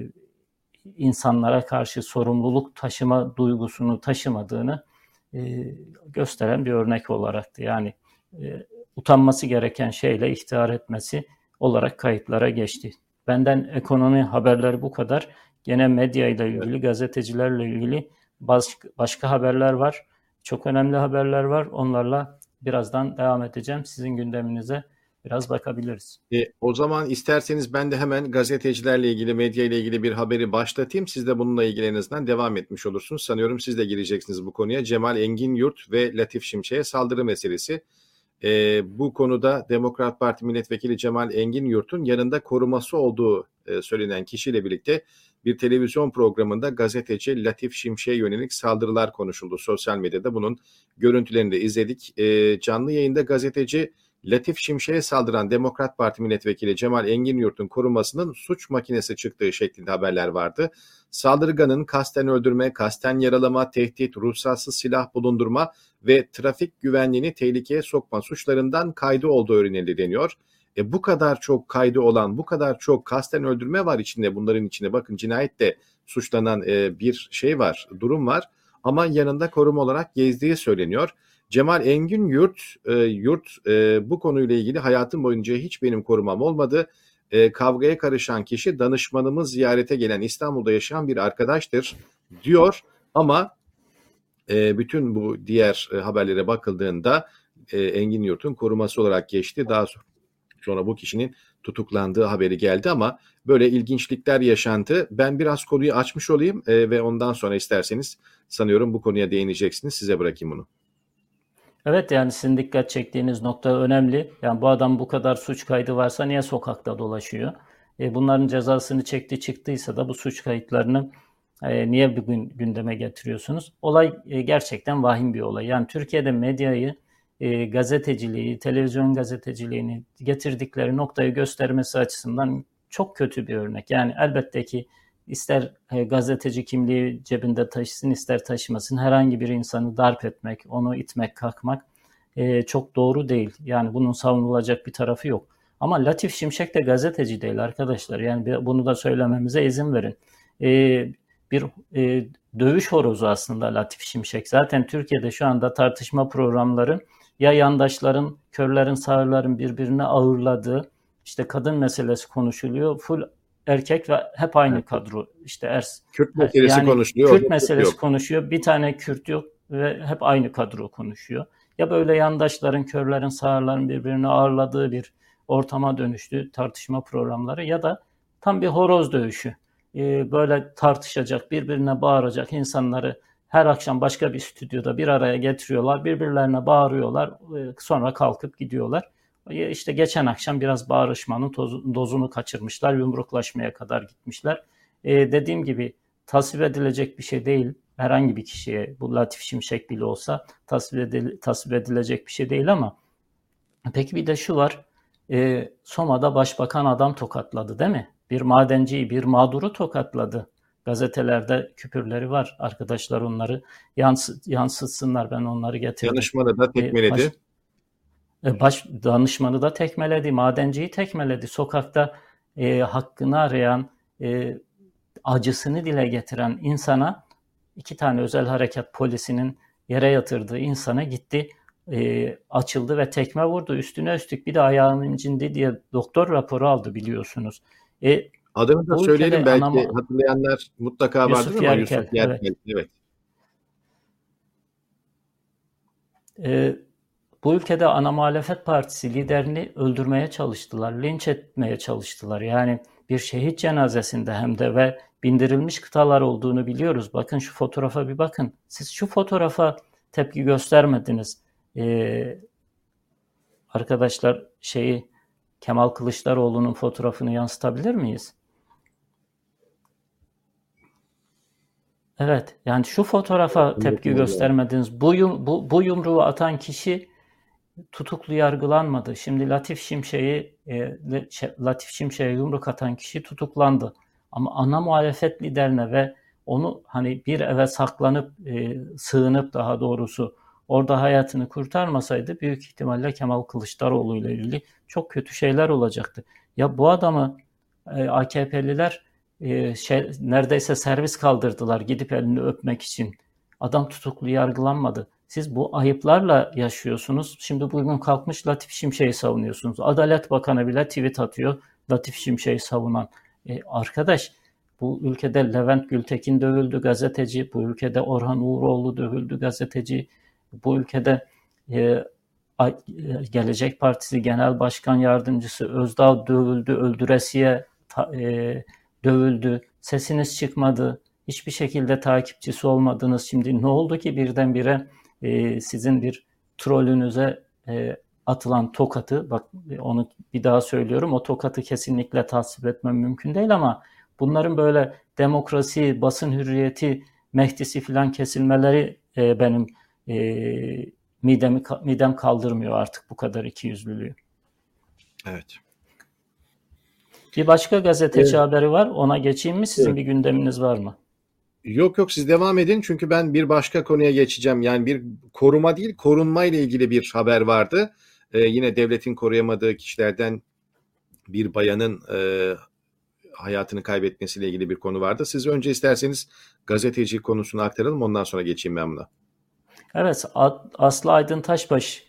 Speaker 2: insanlara karşı sorumluluk taşıma duygusunu taşımadığını e, gösteren bir örnek olaraktı. Yani e, utanması gereken şeyle ihtihar etmesi olarak kayıtlara geçti. Benden ekonomi haberleri bu kadar. Gene medya ile ilgili, gazetecilerle ilgili başka, başka haberler var. Çok önemli haberler var. Onlarla birazdan devam edeceğim. Sizin gündeminize biraz bakabiliriz.
Speaker 1: E, o zaman isterseniz ben de hemen gazetecilerle ilgili, medya ile ilgili bir haberi başlatayım. Siz de bununla ilgili en azından devam etmiş olursunuz. Sanıyorum siz de gireceksiniz bu konuya. Cemal Engin Yurt ve Latif Şimşek'e saldırı meselesi. E, bu konuda Demokrat Parti Milletvekili Cemal Engin Yurt'un yanında koruması olduğu e, söylenen kişiyle birlikte bir televizyon programında gazeteci Latif Şimşek'e yönelik saldırılar konuşuldu. Sosyal medyada bunun görüntülerini de izledik. E, canlı yayında gazeteci Latif Şimşek'e saldıran Demokrat Parti milletvekili Cemal Engin Yurt'un korunmasının suç makinesi çıktığı şeklinde haberler vardı. Saldırganın kasten öldürme, kasten yaralama, tehdit, ruhsatsız silah bulundurma ve trafik güvenliğini tehlikeye sokma suçlarından kaydı olduğu öğrenildi deniyor. E bu kadar çok kaydı olan, bu kadar çok kasten öldürme var içinde. Bunların içinde bakın cinayette suçlanan e, bir şey var, durum var. Ama yanında koruma olarak gezdiği söyleniyor. Cemal Engin Yurt, e, Yurt e, bu konuyla ilgili hayatım boyunca hiç benim korumam olmadı. E, kavgaya karışan kişi danışmanımız ziyarete gelen İstanbul'da yaşayan bir arkadaştır diyor. Ama e, bütün bu diğer e, haberlere bakıldığında e, Engin Yurt'un koruması olarak geçti. Daha sonra bu kişinin tutuklandığı haberi geldi ama böyle ilginçlikler yaşandı. Ben biraz konuyu açmış olayım e, ve ondan sonra isterseniz sanıyorum bu konuya değineceksiniz. Size bırakayım bunu.
Speaker 2: Evet yani sizin dikkat çektiğiniz nokta önemli. Yani bu adam bu kadar suç kaydı varsa niye sokakta dolaşıyor? E, bunların cezasını çekti çıktıysa da bu suç kayıtlarını e, niye bugün gündeme getiriyorsunuz? Olay e, gerçekten vahim bir olay. Yani Türkiye'de medyayı, e, gazeteciliği, televizyon gazeteciliğini getirdikleri noktayı göstermesi açısından çok kötü bir örnek. Yani elbette ki ister e, gazeteci kimliği cebinde taşısın ister taşımasın herhangi bir insanı darp etmek, onu itmek, kalkmak e, çok doğru değil. Yani bunun savunulacak bir tarafı yok. Ama Latif Şimşek de gazeteci değil arkadaşlar. Yani bunu da söylememize izin verin. Ee, bir e, dövüş horozu aslında Latif Şimşek. Zaten Türkiye'de şu anda tartışma programları ya yandaşların, körlerin, sağırların birbirine ağırladığı, işte kadın meselesi konuşuluyor. Full erkek ve hep aynı evet. kadro. İşte Ers.
Speaker 1: Kürt meselesi yani konuşuluyor.
Speaker 2: Kürt meselesi yok. konuşuyor. Bir tane Kürt yok ve hep aynı kadro konuşuyor. Ya böyle yandaşların, körlerin, sağırların birbirini ağırladığı bir ortama dönüştü tartışma programları ya da tam bir horoz dövüşü. Ee, böyle tartışacak, birbirine bağıracak insanları her akşam başka bir stüdyoda bir araya getiriyorlar, birbirlerine bağırıyorlar, e, sonra kalkıp gidiyorlar. E, işte geçen akşam biraz bağırışmanın tozu, dozunu kaçırmışlar, yumruklaşmaya kadar gitmişler. Ee, dediğim gibi tasvip edilecek bir şey değil. Herhangi bir kişiye, bu Latif Şimşek bile olsa tasvip, edil, tasvip edilecek bir şey değil ama peki bir de şu var, e, Soma'da başbakan adam tokatladı değil mi? Bir madenciyi, bir mağduru tokatladı. Gazetelerde küpürleri var. Arkadaşlar onları yansı, yansıtsınlar. Ben onları getirdim.
Speaker 1: Danışmanı da tekmeledi.
Speaker 2: E, baş, e, baş danışmanı da tekmeledi. Madenciyi tekmeledi. Sokakta e, hakkını arayan, e, acısını dile getiren insana iki tane özel harekat polisinin yere yatırdığı insana gitti e, açıldı ve tekme vurdu. Üstüne üstlük bir de ayağının incindi diye doktor raporu aldı biliyorsunuz.
Speaker 1: E, Adını da söyleyelim belki anama, hatırlayanlar mutlaka Yusuf vardır ama Yusuf Yerkel. Evet. evet.
Speaker 2: E, bu ülkede ana muhalefet partisi liderini öldürmeye çalıştılar, linç etmeye çalıştılar. Yani bir şehit cenazesinde hem de ve bindirilmiş kıtalar olduğunu biliyoruz. Bakın şu fotoğrafa bir bakın. Siz şu fotoğrafa tepki göstermediniz. Ee, arkadaşlar şeyi Kemal Kılıçdaroğlu'nun fotoğrafını yansıtabilir miyiz? Evet, yani şu fotoğrafa tepki göstermediniz. Bu, yum, bu, bu yumruğu atan kişi tutuklu yargılanmadı. Şimdi Latif Şimşek'i e, Latif Şimşek'e yumruk atan kişi tutuklandı. Ama ana muhalefet liderine ve onu hani bir eve saklanıp e, sığınıp daha doğrusu orada hayatını kurtarmasaydı büyük ihtimalle Kemal Kılıçdaroğlu ile ilgili çok kötü şeyler olacaktı. Ya bu adamı e, AKP'liler e, şey, neredeyse servis kaldırdılar gidip elini öpmek için. Adam tutuklu yargılanmadı. Siz bu ayıplarla yaşıyorsunuz. Şimdi bugün kalkmış Latif Şimşek'i savunuyorsunuz. Adalet Bakanı bile tweet atıyor Latif Şimşek'i savunan. E, arkadaş bu ülkede Levent Gültekin dövüldü gazeteci, bu ülkede Orhan Uğuroğlu dövüldü gazeteci, bu ülkede e, Gelecek Partisi Genel Başkan Yardımcısı Özdağ dövüldü, öldüresiye e, dövüldü, sesiniz çıkmadı, hiçbir şekilde takipçisi olmadınız. Şimdi ne oldu ki birdenbire e, sizin bir trolünüze e, atılan tokatı, bak onu bir daha söylüyorum, o tokatı kesinlikle tasvip etmem mümkün değil ama bunların böyle demokrasi, basın hürriyeti, Mehdisi filan kesilmeleri e, benim e, midemi midem kaldırmıyor artık bu kadar ikiyüzlülüğü.
Speaker 1: Evet.
Speaker 2: Bir başka gazeteci evet. haberi var. Ona geçeyim mi? Sizin evet. bir gündeminiz var mı?
Speaker 1: Yok yok siz devam edin çünkü ben bir başka konuya geçeceğim. Yani bir koruma değil korunma ile ilgili bir haber vardı. Ee, yine devletin koruyamadığı kişilerden bir bayanın e, hayatını kaybetmesiyle ilgili bir konu vardı. Siz önce isterseniz gazeteci konusunu aktaralım ondan sonra geçeyim ben buna.
Speaker 2: Evet Aslı Aydın Taşbaş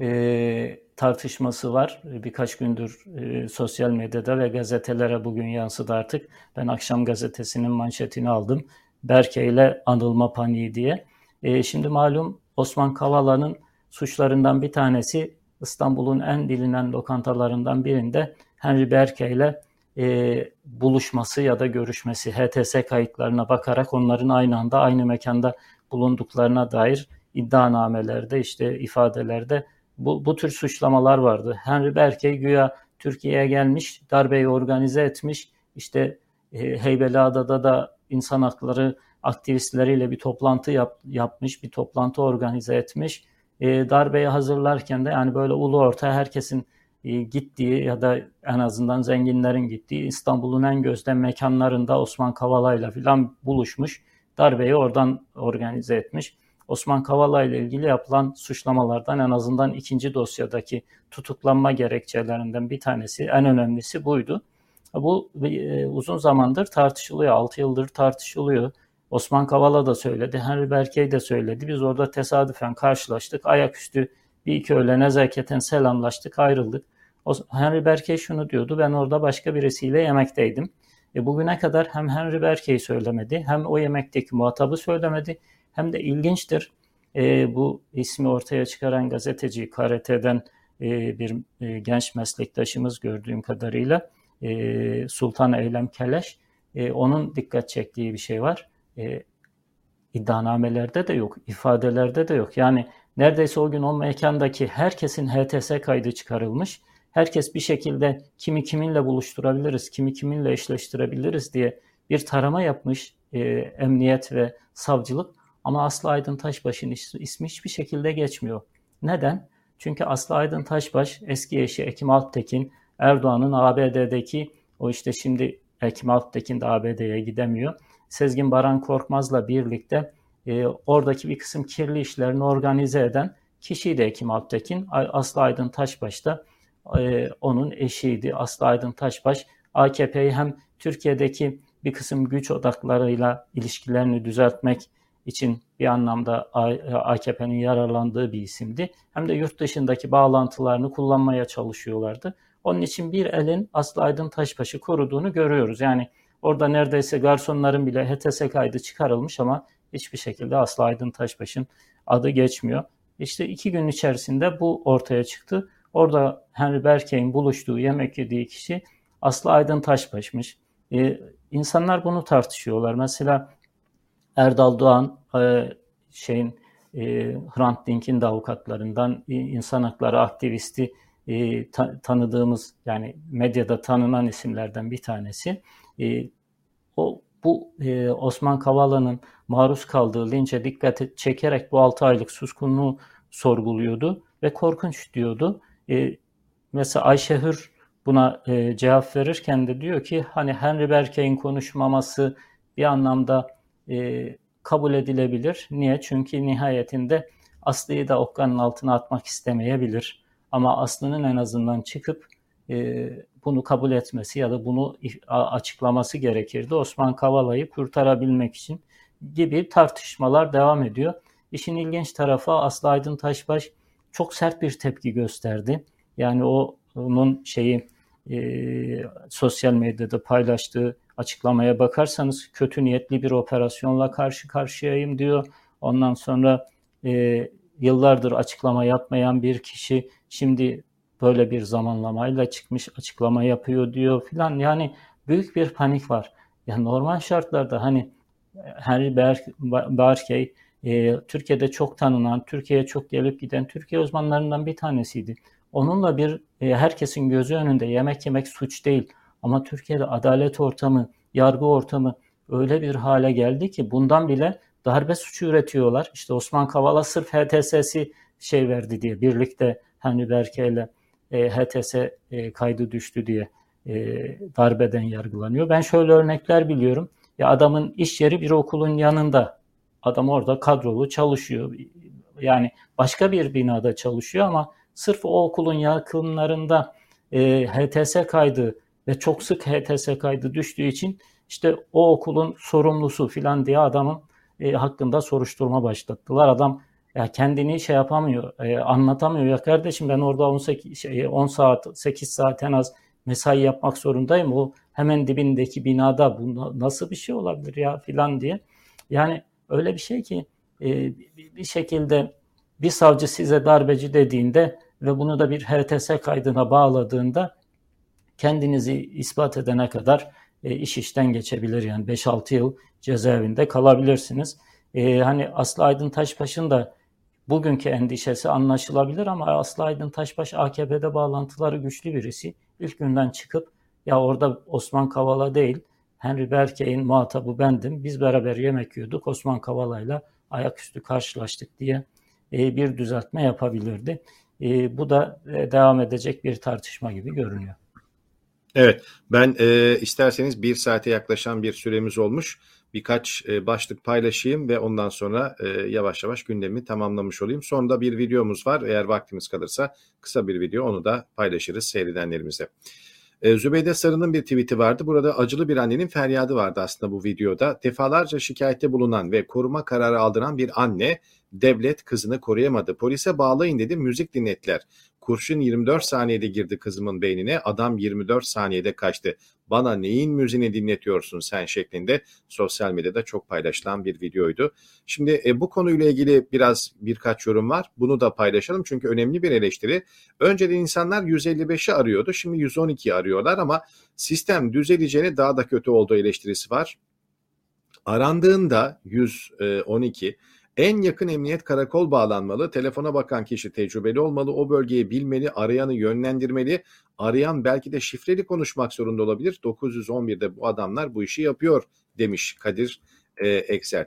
Speaker 2: e, tartışması var. Birkaç gündür e, sosyal medyada ve gazetelere bugün yansıdı artık. Ben akşam gazetesinin manşetini aldım. Berke ile anılma paniği diye. E, şimdi malum Osman Kavala'nın suçlarından bir tanesi İstanbul'un en bilinen lokantalarından birinde Henry Berke ile e, buluşması ya da görüşmesi HTS kayıtlarına bakarak onların aynı anda aynı mekanda bulunduklarına dair iddianamelerde işte ifadelerde bu, bu tür suçlamalar vardı. Henry Berke güya Türkiye'ye gelmiş, darbeyi organize etmiş, işte e, Heybeliada'da da insan hakları aktivistleriyle bir toplantı yap, yapmış, bir toplantı organize etmiş. E, darbeyi hazırlarken de yani böyle ulu orta herkesin e, gittiği ya da en azından zenginlerin gittiği İstanbul'un en gözde mekanlarında Osman Kavala'yla falan buluşmuş. Darbeyi oradan organize etmiş. Osman Kavala ile ilgili yapılan suçlamalardan en azından ikinci dosyadaki tutuklanma gerekçelerinden bir tanesi, en önemlisi buydu. Bu e, uzun zamandır tartışılıyor, 6 yıldır tartışılıyor. Osman Kavala da söyledi, Henry Berkey de söyledi. Biz orada tesadüfen karşılaştık, ayaküstü bir iki öğle nezaketen selamlaştık, ayrıldık. Henry Berkey şunu diyordu, ben orada başka birisiyle yemekteydim. E bugüne kadar hem Henry Berkey söylemedi, hem o yemekteki muhatabı söylemedi, hem de ilginçtir. E, bu ismi ortaya çıkaran gazeteci KRT'den e, bir e, genç meslektaşımız gördüğüm kadarıyla e, Sultan Eylem Keleş, e, onun dikkat çektiği bir şey var. E, iddianamelerde de yok, ifadelerde de yok. Yani neredeyse o gün o mekandaki herkesin HTS kaydı çıkarılmış herkes bir şekilde kimi kiminle buluşturabiliriz, kimi kiminle eşleştirebiliriz diye bir tarama yapmış e, emniyet ve savcılık ama Aslı Aydın Taşbaş'ın ismi hiçbir şekilde geçmiyor. Neden? Çünkü Aslı Aydın Taşbaş eski eşi Ekim Alptekin Erdoğan'ın ABD'deki o işte şimdi Ekim Alptekin de ABD'ye gidemiyor. Sezgin Baran Korkmaz'la birlikte e, oradaki bir kısım kirli işlerini organize eden kişiydi Ekim Alptekin. Aslı Aydın Taşbaş da e, onun eşiydi Aslı Aydın Taşbaş. AKP'yi hem Türkiye'deki bir kısım güç odaklarıyla ilişkilerini düzeltmek için bir anlamda AKP'nin yararlandığı bir isimdi. Hem de yurt dışındaki bağlantılarını kullanmaya çalışıyorlardı. Onun için bir elin Aslı Aydın Taşbaş'ı koruduğunu görüyoruz. Yani orada neredeyse garsonların bile HTS kaydı çıkarılmış ama hiçbir şekilde Aslı Aydın Taşbaş'ın adı geçmiyor. İşte iki gün içerisinde bu ortaya çıktı. Orada Henry Berkey'in buluştuğu, yemek yediği kişi Aslı Aydın Taşbaş'mış. Ee, insanlar bunu tartışıyorlar. Mesela Erdal Doğan e, şeyin e, Hrant Dink'in de avukatlarından e, insan hakları aktivisti e, ta, tanıdığımız yani medyada tanınan isimlerden bir tanesi. E, o bu e, Osman Kavala'nın maruz kaldığı linçe dikkat çekerek bu 6 aylık suskunluğu sorguluyordu ve korkunç diyordu. E, mesela Ayşe Hür buna e, cevap verirken de diyor ki hani Henry Berkey'in konuşmaması bir anlamda e, kabul edilebilir. Niye? Çünkü nihayetinde Aslı'yı da okkanın altına atmak istemeyebilir. Ama Aslı'nın en azından çıkıp e, bunu kabul etmesi ya da bunu açıklaması gerekirdi. Osman Kavala'yı kurtarabilmek için gibi tartışmalar devam ediyor. İşin ilginç tarafı Aslı Aydın Taşbaş çok sert bir tepki gösterdi. Yani o onun şeyi e, sosyal medyada paylaştığı açıklamaya bakarsanız kötü niyetli bir operasyonla karşı karşıyayım diyor. Ondan sonra e, yıllardır açıklama yapmayan bir kişi şimdi böyle bir zamanlamayla çıkmış açıklama yapıyor diyor filan. Yani büyük bir panik var. Yani normal şartlarda hani Henry Barkey e, Türkiye'de çok tanınan, Türkiye'ye çok gelip giden Türkiye uzmanlarından bir tanesiydi. Onunla bir e, herkesin gözü önünde yemek yemek suç değil. Ama Türkiye'de adalet ortamı, yargı ortamı öyle bir hale geldi ki bundan bile darbe suçu üretiyorlar. İşte Osman Kavala sırf HTS'si şey verdi diye birlikte Henry Berke ile e, HTS e, kaydı düştü diye e, darbeden yargılanıyor. Ben şöyle örnekler biliyorum. Ya adamın iş yeri bir okulun yanında Adam orada kadrolu çalışıyor. Yani başka bir binada çalışıyor ama sırf o okulun yakınlarında e, HTS kaydı ve çok sık HTS kaydı düştüğü için işte o okulun sorumlusu filan diye adamın e, hakkında soruşturma başlattılar. Adam ya kendini şey yapamıyor, e, anlatamıyor. Ya kardeşim ben orada 18 şey, 10 saat, 8 saat en az mesai yapmak zorundayım. O hemen dibindeki binada bu nasıl bir şey olabilir ya filan diye. Yani öyle bir şey ki e, bir şekilde bir savcı size darbeci dediğinde ve bunu da bir HTS kaydına bağladığında kendinizi ispat edene kadar e, iş işten geçebilir. Yani 5-6 yıl cezaevinde kalabilirsiniz. E, hani Aslı Aydın Taşbaş'ın da bugünkü endişesi anlaşılabilir ama Aslı Aydın Taşbaş AKP'de bağlantıları güçlü birisi. İlk günden çıkıp ya orada Osman Kavala değil Henry Berkey'in muhatabı bendim. Biz beraber yemek yiyorduk. Osman Kavala'yla ayaküstü karşılaştık diye e, bir düzeltme yapabilirdi. E, bu da e, devam edecek bir tartışma gibi görünüyor.
Speaker 1: Evet, ben e, isterseniz bir saate yaklaşan bir süremiz olmuş. Birkaç e, başlık paylaşayım ve ondan sonra e, yavaş yavaş gündemi tamamlamış olayım. Sonda bir videomuz var. Eğer vaktimiz kalırsa kısa bir video onu da paylaşırız seyredenlerimize. E, Zübeyde Sarı'nın bir tweet'i vardı. Burada acılı bir annenin feryadı vardı aslında bu videoda. Defalarca şikayette bulunan ve koruma kararı aldıran bir anne devlet kızını koruyamadı. Polise bağlayın dedi müzik dinlettiler. Kurşun 24 saniyede girdi kızımın beynine. Adam 24 saniyede kaçtı. Bana neyin müziğini dinletiyorsun sen şeklinde sosyal medyada çok paylaşılan bir videoydu. Şimdi e, bu konuyla ilgili biraz birkaç yorum var. Bunu da paylaşalım çünkü önemli bir eleştiri. Önceden insanlar 155'i arıyordu. Şimdi 112'yi arıyorlar ama sistem düzeleceğini daha da kötü olduğu eleştirisi var. Arandığında 112 en yakın emniyet karakol bağlanmalı. Telefona bakan kişi tecrübeli olmalı. O bölgeyi bilmeli, arayanı yönlendirmeli. Arayan belki de şifreli konuşmak zorunda olabilir. 911'de bu adamlar bu işi yapıyor demiş Kadir e, Eksel.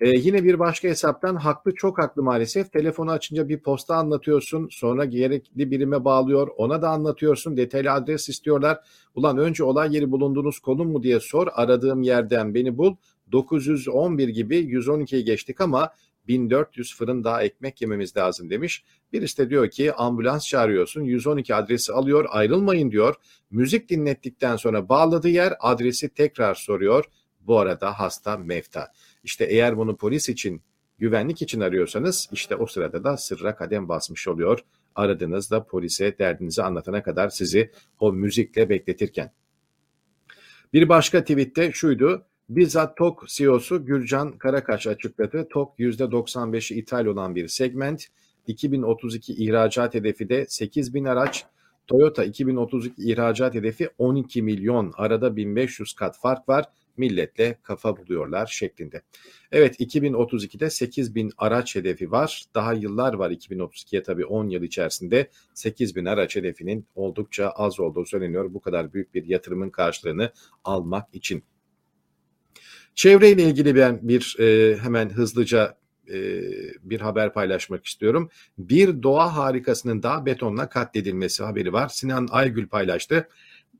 Speaker 1: Ee, yine bir başka hesaptan haklı çok haklı maalesef. Telefonu açınca bir posta anlatıyorsun. Sonra gerekli birime bağlıyor. Ona da anlatıyorsun. Detaylı adres istiyorlar. Ulan önce olay yeri bulunduğunuz konum mu diye sor. Aradığım yerden beni bul. 911 gibi 112'yi geçtik ama 1400 fırın daha ekmek yememiz lazım demiş. Birisi de diyor ki ambulans çağırıyorsun 112 adresi alıyor ayrılmayın diyor. Müzik dinlettikten sonra bağladığı yer adresi tekrar soruyor. Bu arada hasta mefta. İşte eğer bunu polis için güvenlik için arıyorsanız işte o sırada da sırra kadem basmış oluyor. Aradığınızda polise derdinizi anlatana kadar sizi o müzikle bekletirken. Bir başka tweette şuydu. Bizzat TOK CEO'su Gürcan Karakaş açıkladı. TOK %95'i ithal olan bir segment. 2032 ihracat hedefi de 8 bin araç. Toyota 2032 ihracat hedefi 12 milyon. Arada 1500 kat fark var. Milletle kafa buluyorlar şeklinde. Evet 2032'de 8 bin araç hedefi var. Daha yıllar var 2032'ye tabii 10 yıl içerisinde 8 bin araç hedefinin oldukça az olduğu söyleniyor. Bu kadar büyük bir yatırımın karşılığını almak için. Çevreyle ilgili ben bir e, hemen hızlıca e, bir haber paylaşmak istiyorum. Bir doğa harikasının daha betonla katledilmesi haberi var. Sinan Aygül paylaştı.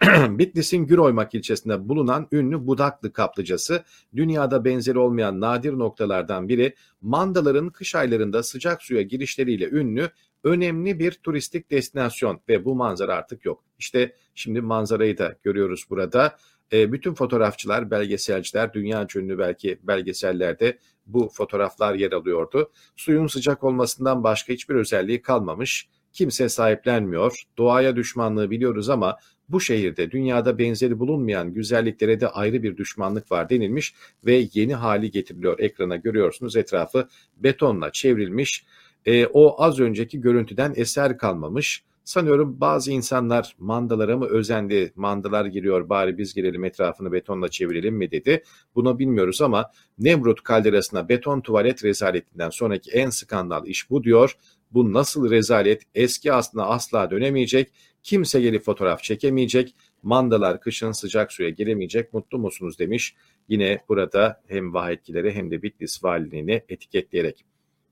Speaker 1: [CLEARS THROAT] Bitlis'in Güroymak ilçesinde bulunan ünlü Budaklı kaplıcası dünyada benzeri olmayan nadir noktalardan biri mandaların kış aylarında sıcak suya girişleriyle ünlü önemli bir turistik destinasyon ve bu manzara artık yok. İşte şimdi manzarayı da görüyoruz burada. E, bütün fotoğrafçılar, belgeselciler, dünya ünlü belki belgesellerde bu fotoğraflar yer alıyordu. Suyun sıcak olmasından başka hiçbir özelliği kalmamış. Kimse sahiplenmiyor. Doğaya düşmanlığı biliyoruz ama bu şehirde dünyada benzeri bulunmayan güzelliklere de ayrı bir düşmanlık var denilmiş ve yeni hali getiriliyor. Ekrana görüyorsunuz etrafı betonla çevrilmiş. E, o az önceki görüntüden eser kalmamış. Sanıyorum bazı insanlar mandalara mı özendi, mandalar giriyor bari biz girelim etrafını betonla çevirelim mi dedi. Bunu bilmiyoruz ama Nemrut kalderasına beton tuvalet rezaletinden sonraki en skandal iş bu diyor. Bu nasıl rezalet eski aslına asla dönemeyecek, kimse gelip fotoğraf çekemeyecek, mandalar kışın sıcak suya giremeyecek mutlu musunuz demiş. Yine burada hem vahitkileri hem de Bitlis valiliğini etiketleyerek.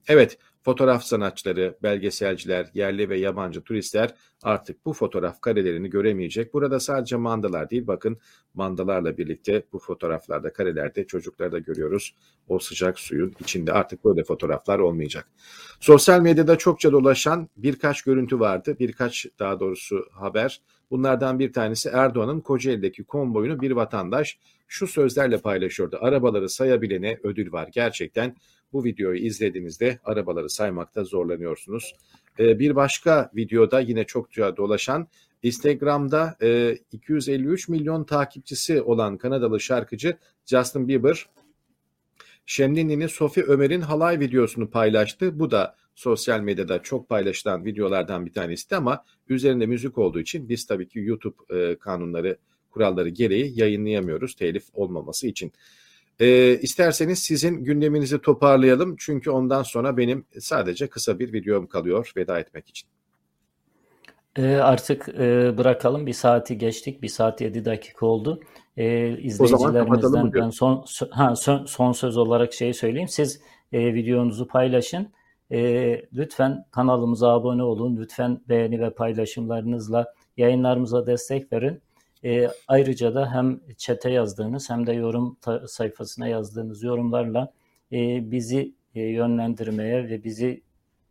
Speaker 1: Evet Fotoğraf sanatçıları, belgeselciler, yerli ve yabancı turistler artık bu fotoğraf karelerini göremeyecek. Burada sadece mandalar değil bakın mandalarla birlikte bu fotoğraflarda karelerde çocukları da görüyoruz. O sıcak suyun içinde artık böyle fotoğraflar olmayacak. Sosyal medyada çokça dolaşan birkaç görüntü vardı. Birkaç daha doğrusu haber. Bunlardan bir tanesi Erdoğan'ın Kocaeli'deki konvoyunu bir vatandaş şu sözlerle paylaşıyordu. Arabaları sayabilene ödül var. Gerçekten bu videoyu izlediğinizde arabaları saymakta zorlanıyorsunuz. Ee, bir başka videoda yine çokça dolaşan Instagram'da 253 e, milyon takipçisi olan Kanadalı şarkıcı Justin Bieber Şemdinli'nin Sophie Ömer'in halay videosunu paylaştı. Bu da sosyal medyada çok paylaşılan videolardan bir tanesi ama üzerinde müzik olduğu için biz tabii ki YouTube e, kanunları kuralları gereği yayınlayamıyoruz telif olmaması için. E, isterseniz sizin gündeminizi toparlayalım çünkü ondan sonra benim sadece kısa bir videom kalıyor veda etmek için.
Speaker 2: E, artık e, bırakalım bir saati geçtik bir saat yedi dakika oldu. E, izleyicilerimizden ben son ha, son, son söz olarak şey söyleyeyim siz e, videonuzu paylaşın. E, lütfen kanalımıza abone olun lütfen beğeni ve paylaşımlarınızla yayınlarımıza destek verin. E, ayrıca da hem çete yazdığınız hem de yorum sayfasına yazdığınız yorumlarla e, bizi e, yönlendirmeye ve bizi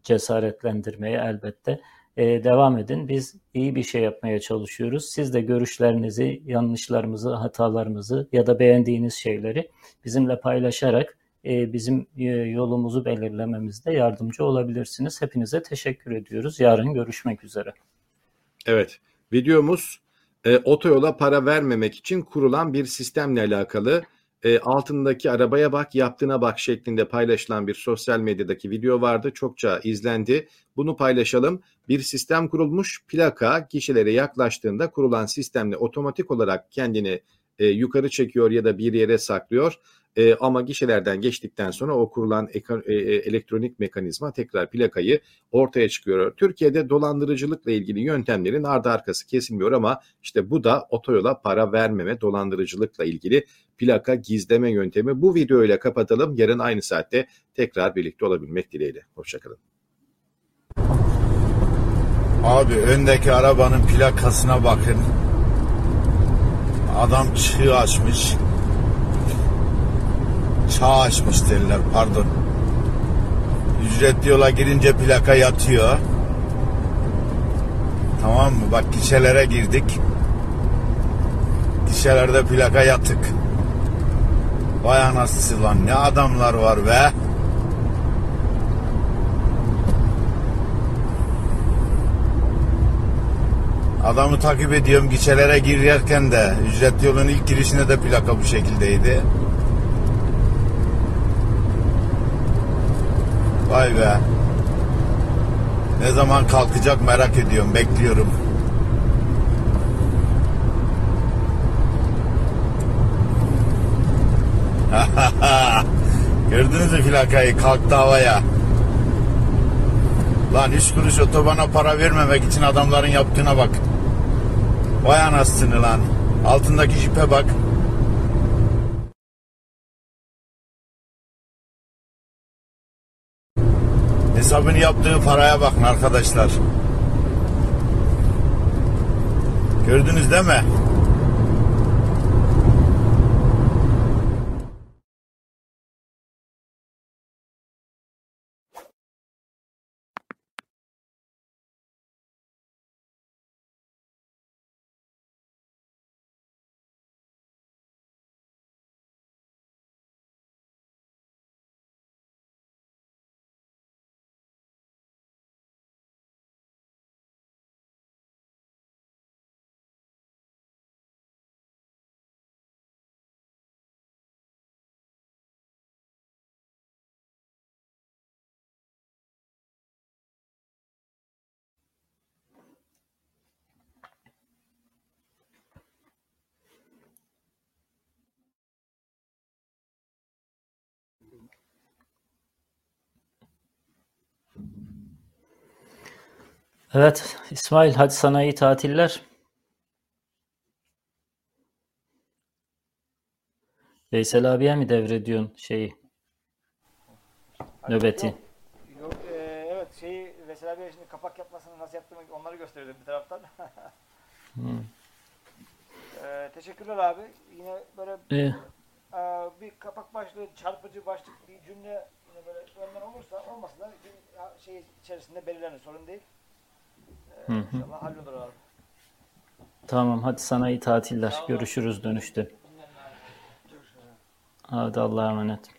Speaker 2: cesaretlendirmeye elbette e, devam edin. Biz iyi bir şey yapmaya çalışıyoruz. Siz de görüşlerinizi, yanlışlarımızı, hatalarımızı ya da beğendiğiniz şeyleri bizimle paylaşarak e, bizim e, yolumuzu belirlememizde yardımcı olabilirsiniz. Hepinize teşekkür ediyoruz. Yarın görüşmek üzere.
Speaker 1: Evet, videomuz e, otoyola para vermemek için kurulan bir sistemle alakalı e, altındaki arabaya bak yaptığına bak şeklinde paylaşılan bir sosyal medyadaki video vardı. Çokça izlendi. Bunu paylaşalım. Bir sistem kurulmuş. Plaka kişilere yaklaştığında kurulan sistemle otomatik olarak kendini e, yukarı çekiyor ya da bir yere saklıyor. E, ama gişelerden geçtikten sonra o kurulan e, e, elektronik mekanizma tekrar plakayı ortaya çıkıyor. Türkiye'de dolandırıcılıkla ilgili yöntemlerin ardı arkası kesilmiyor ama işte bu da otoyola para vermeme dolandırıcılıkla ilgili plaka gizleme yöntemi. Bu videoyla kapatalım. Yarın aynı saatte tekrar birlikte olabilmek dileğiyle. Hoşçakalın.
Speaker 3: Abi öndeki arabanın plakasına bakın. Adam çığ açmış. Çağ açmış derler pardon. Ücretli yola girince plaka yatıyor. Tamam mı? Bak gişelere girdik. Gişelerde plaka yatık. Vay anasını lan ne adamlar var be. Adamı takip ediyorum gişelere girerken de ücret yolun ilk girişinde de plaka bu şekildeydi. Vay be. Ne zaman kalkacak merak ediyorum, bekliyorum. [LAUGHS] Gördünüz mü plakayı kalktı havaya. Lan üç kuruş otobana para vermemek için adamların yaptığına bak. Vay anasını lan. Altındaki jipe bak. Hesabını yaptığı paraya bakın arkadaşlar. Gördünüz değil mi?
Speaker 2: Evet İsmail hadi sana iyi tatiller. Veysel abiye mi devrediyorsun şeyi? Nöbeti.
Speaker 4: Yok, yok e, evet şeyi Veysel abiye şimdi kapak yapmasını nasıl yaptığımı onları gösterdim bir taraftan. [LAUGHS] hmm. e, teşekkürler abi. Yine böyle
Speaker 2: İyi.
Speaker 4: e, bir kapak başlığı, çarpıcı başlık bir cümle yine böyle önden olursa olmasa da şey içerisinde belirlenir sorun değil. Hı hı. İnşallah hallolur abi.
Speaker 2: Tamam hadi sana iyi tatiller. Görüşürüz dönüşte. Hadi Allah'a emanet.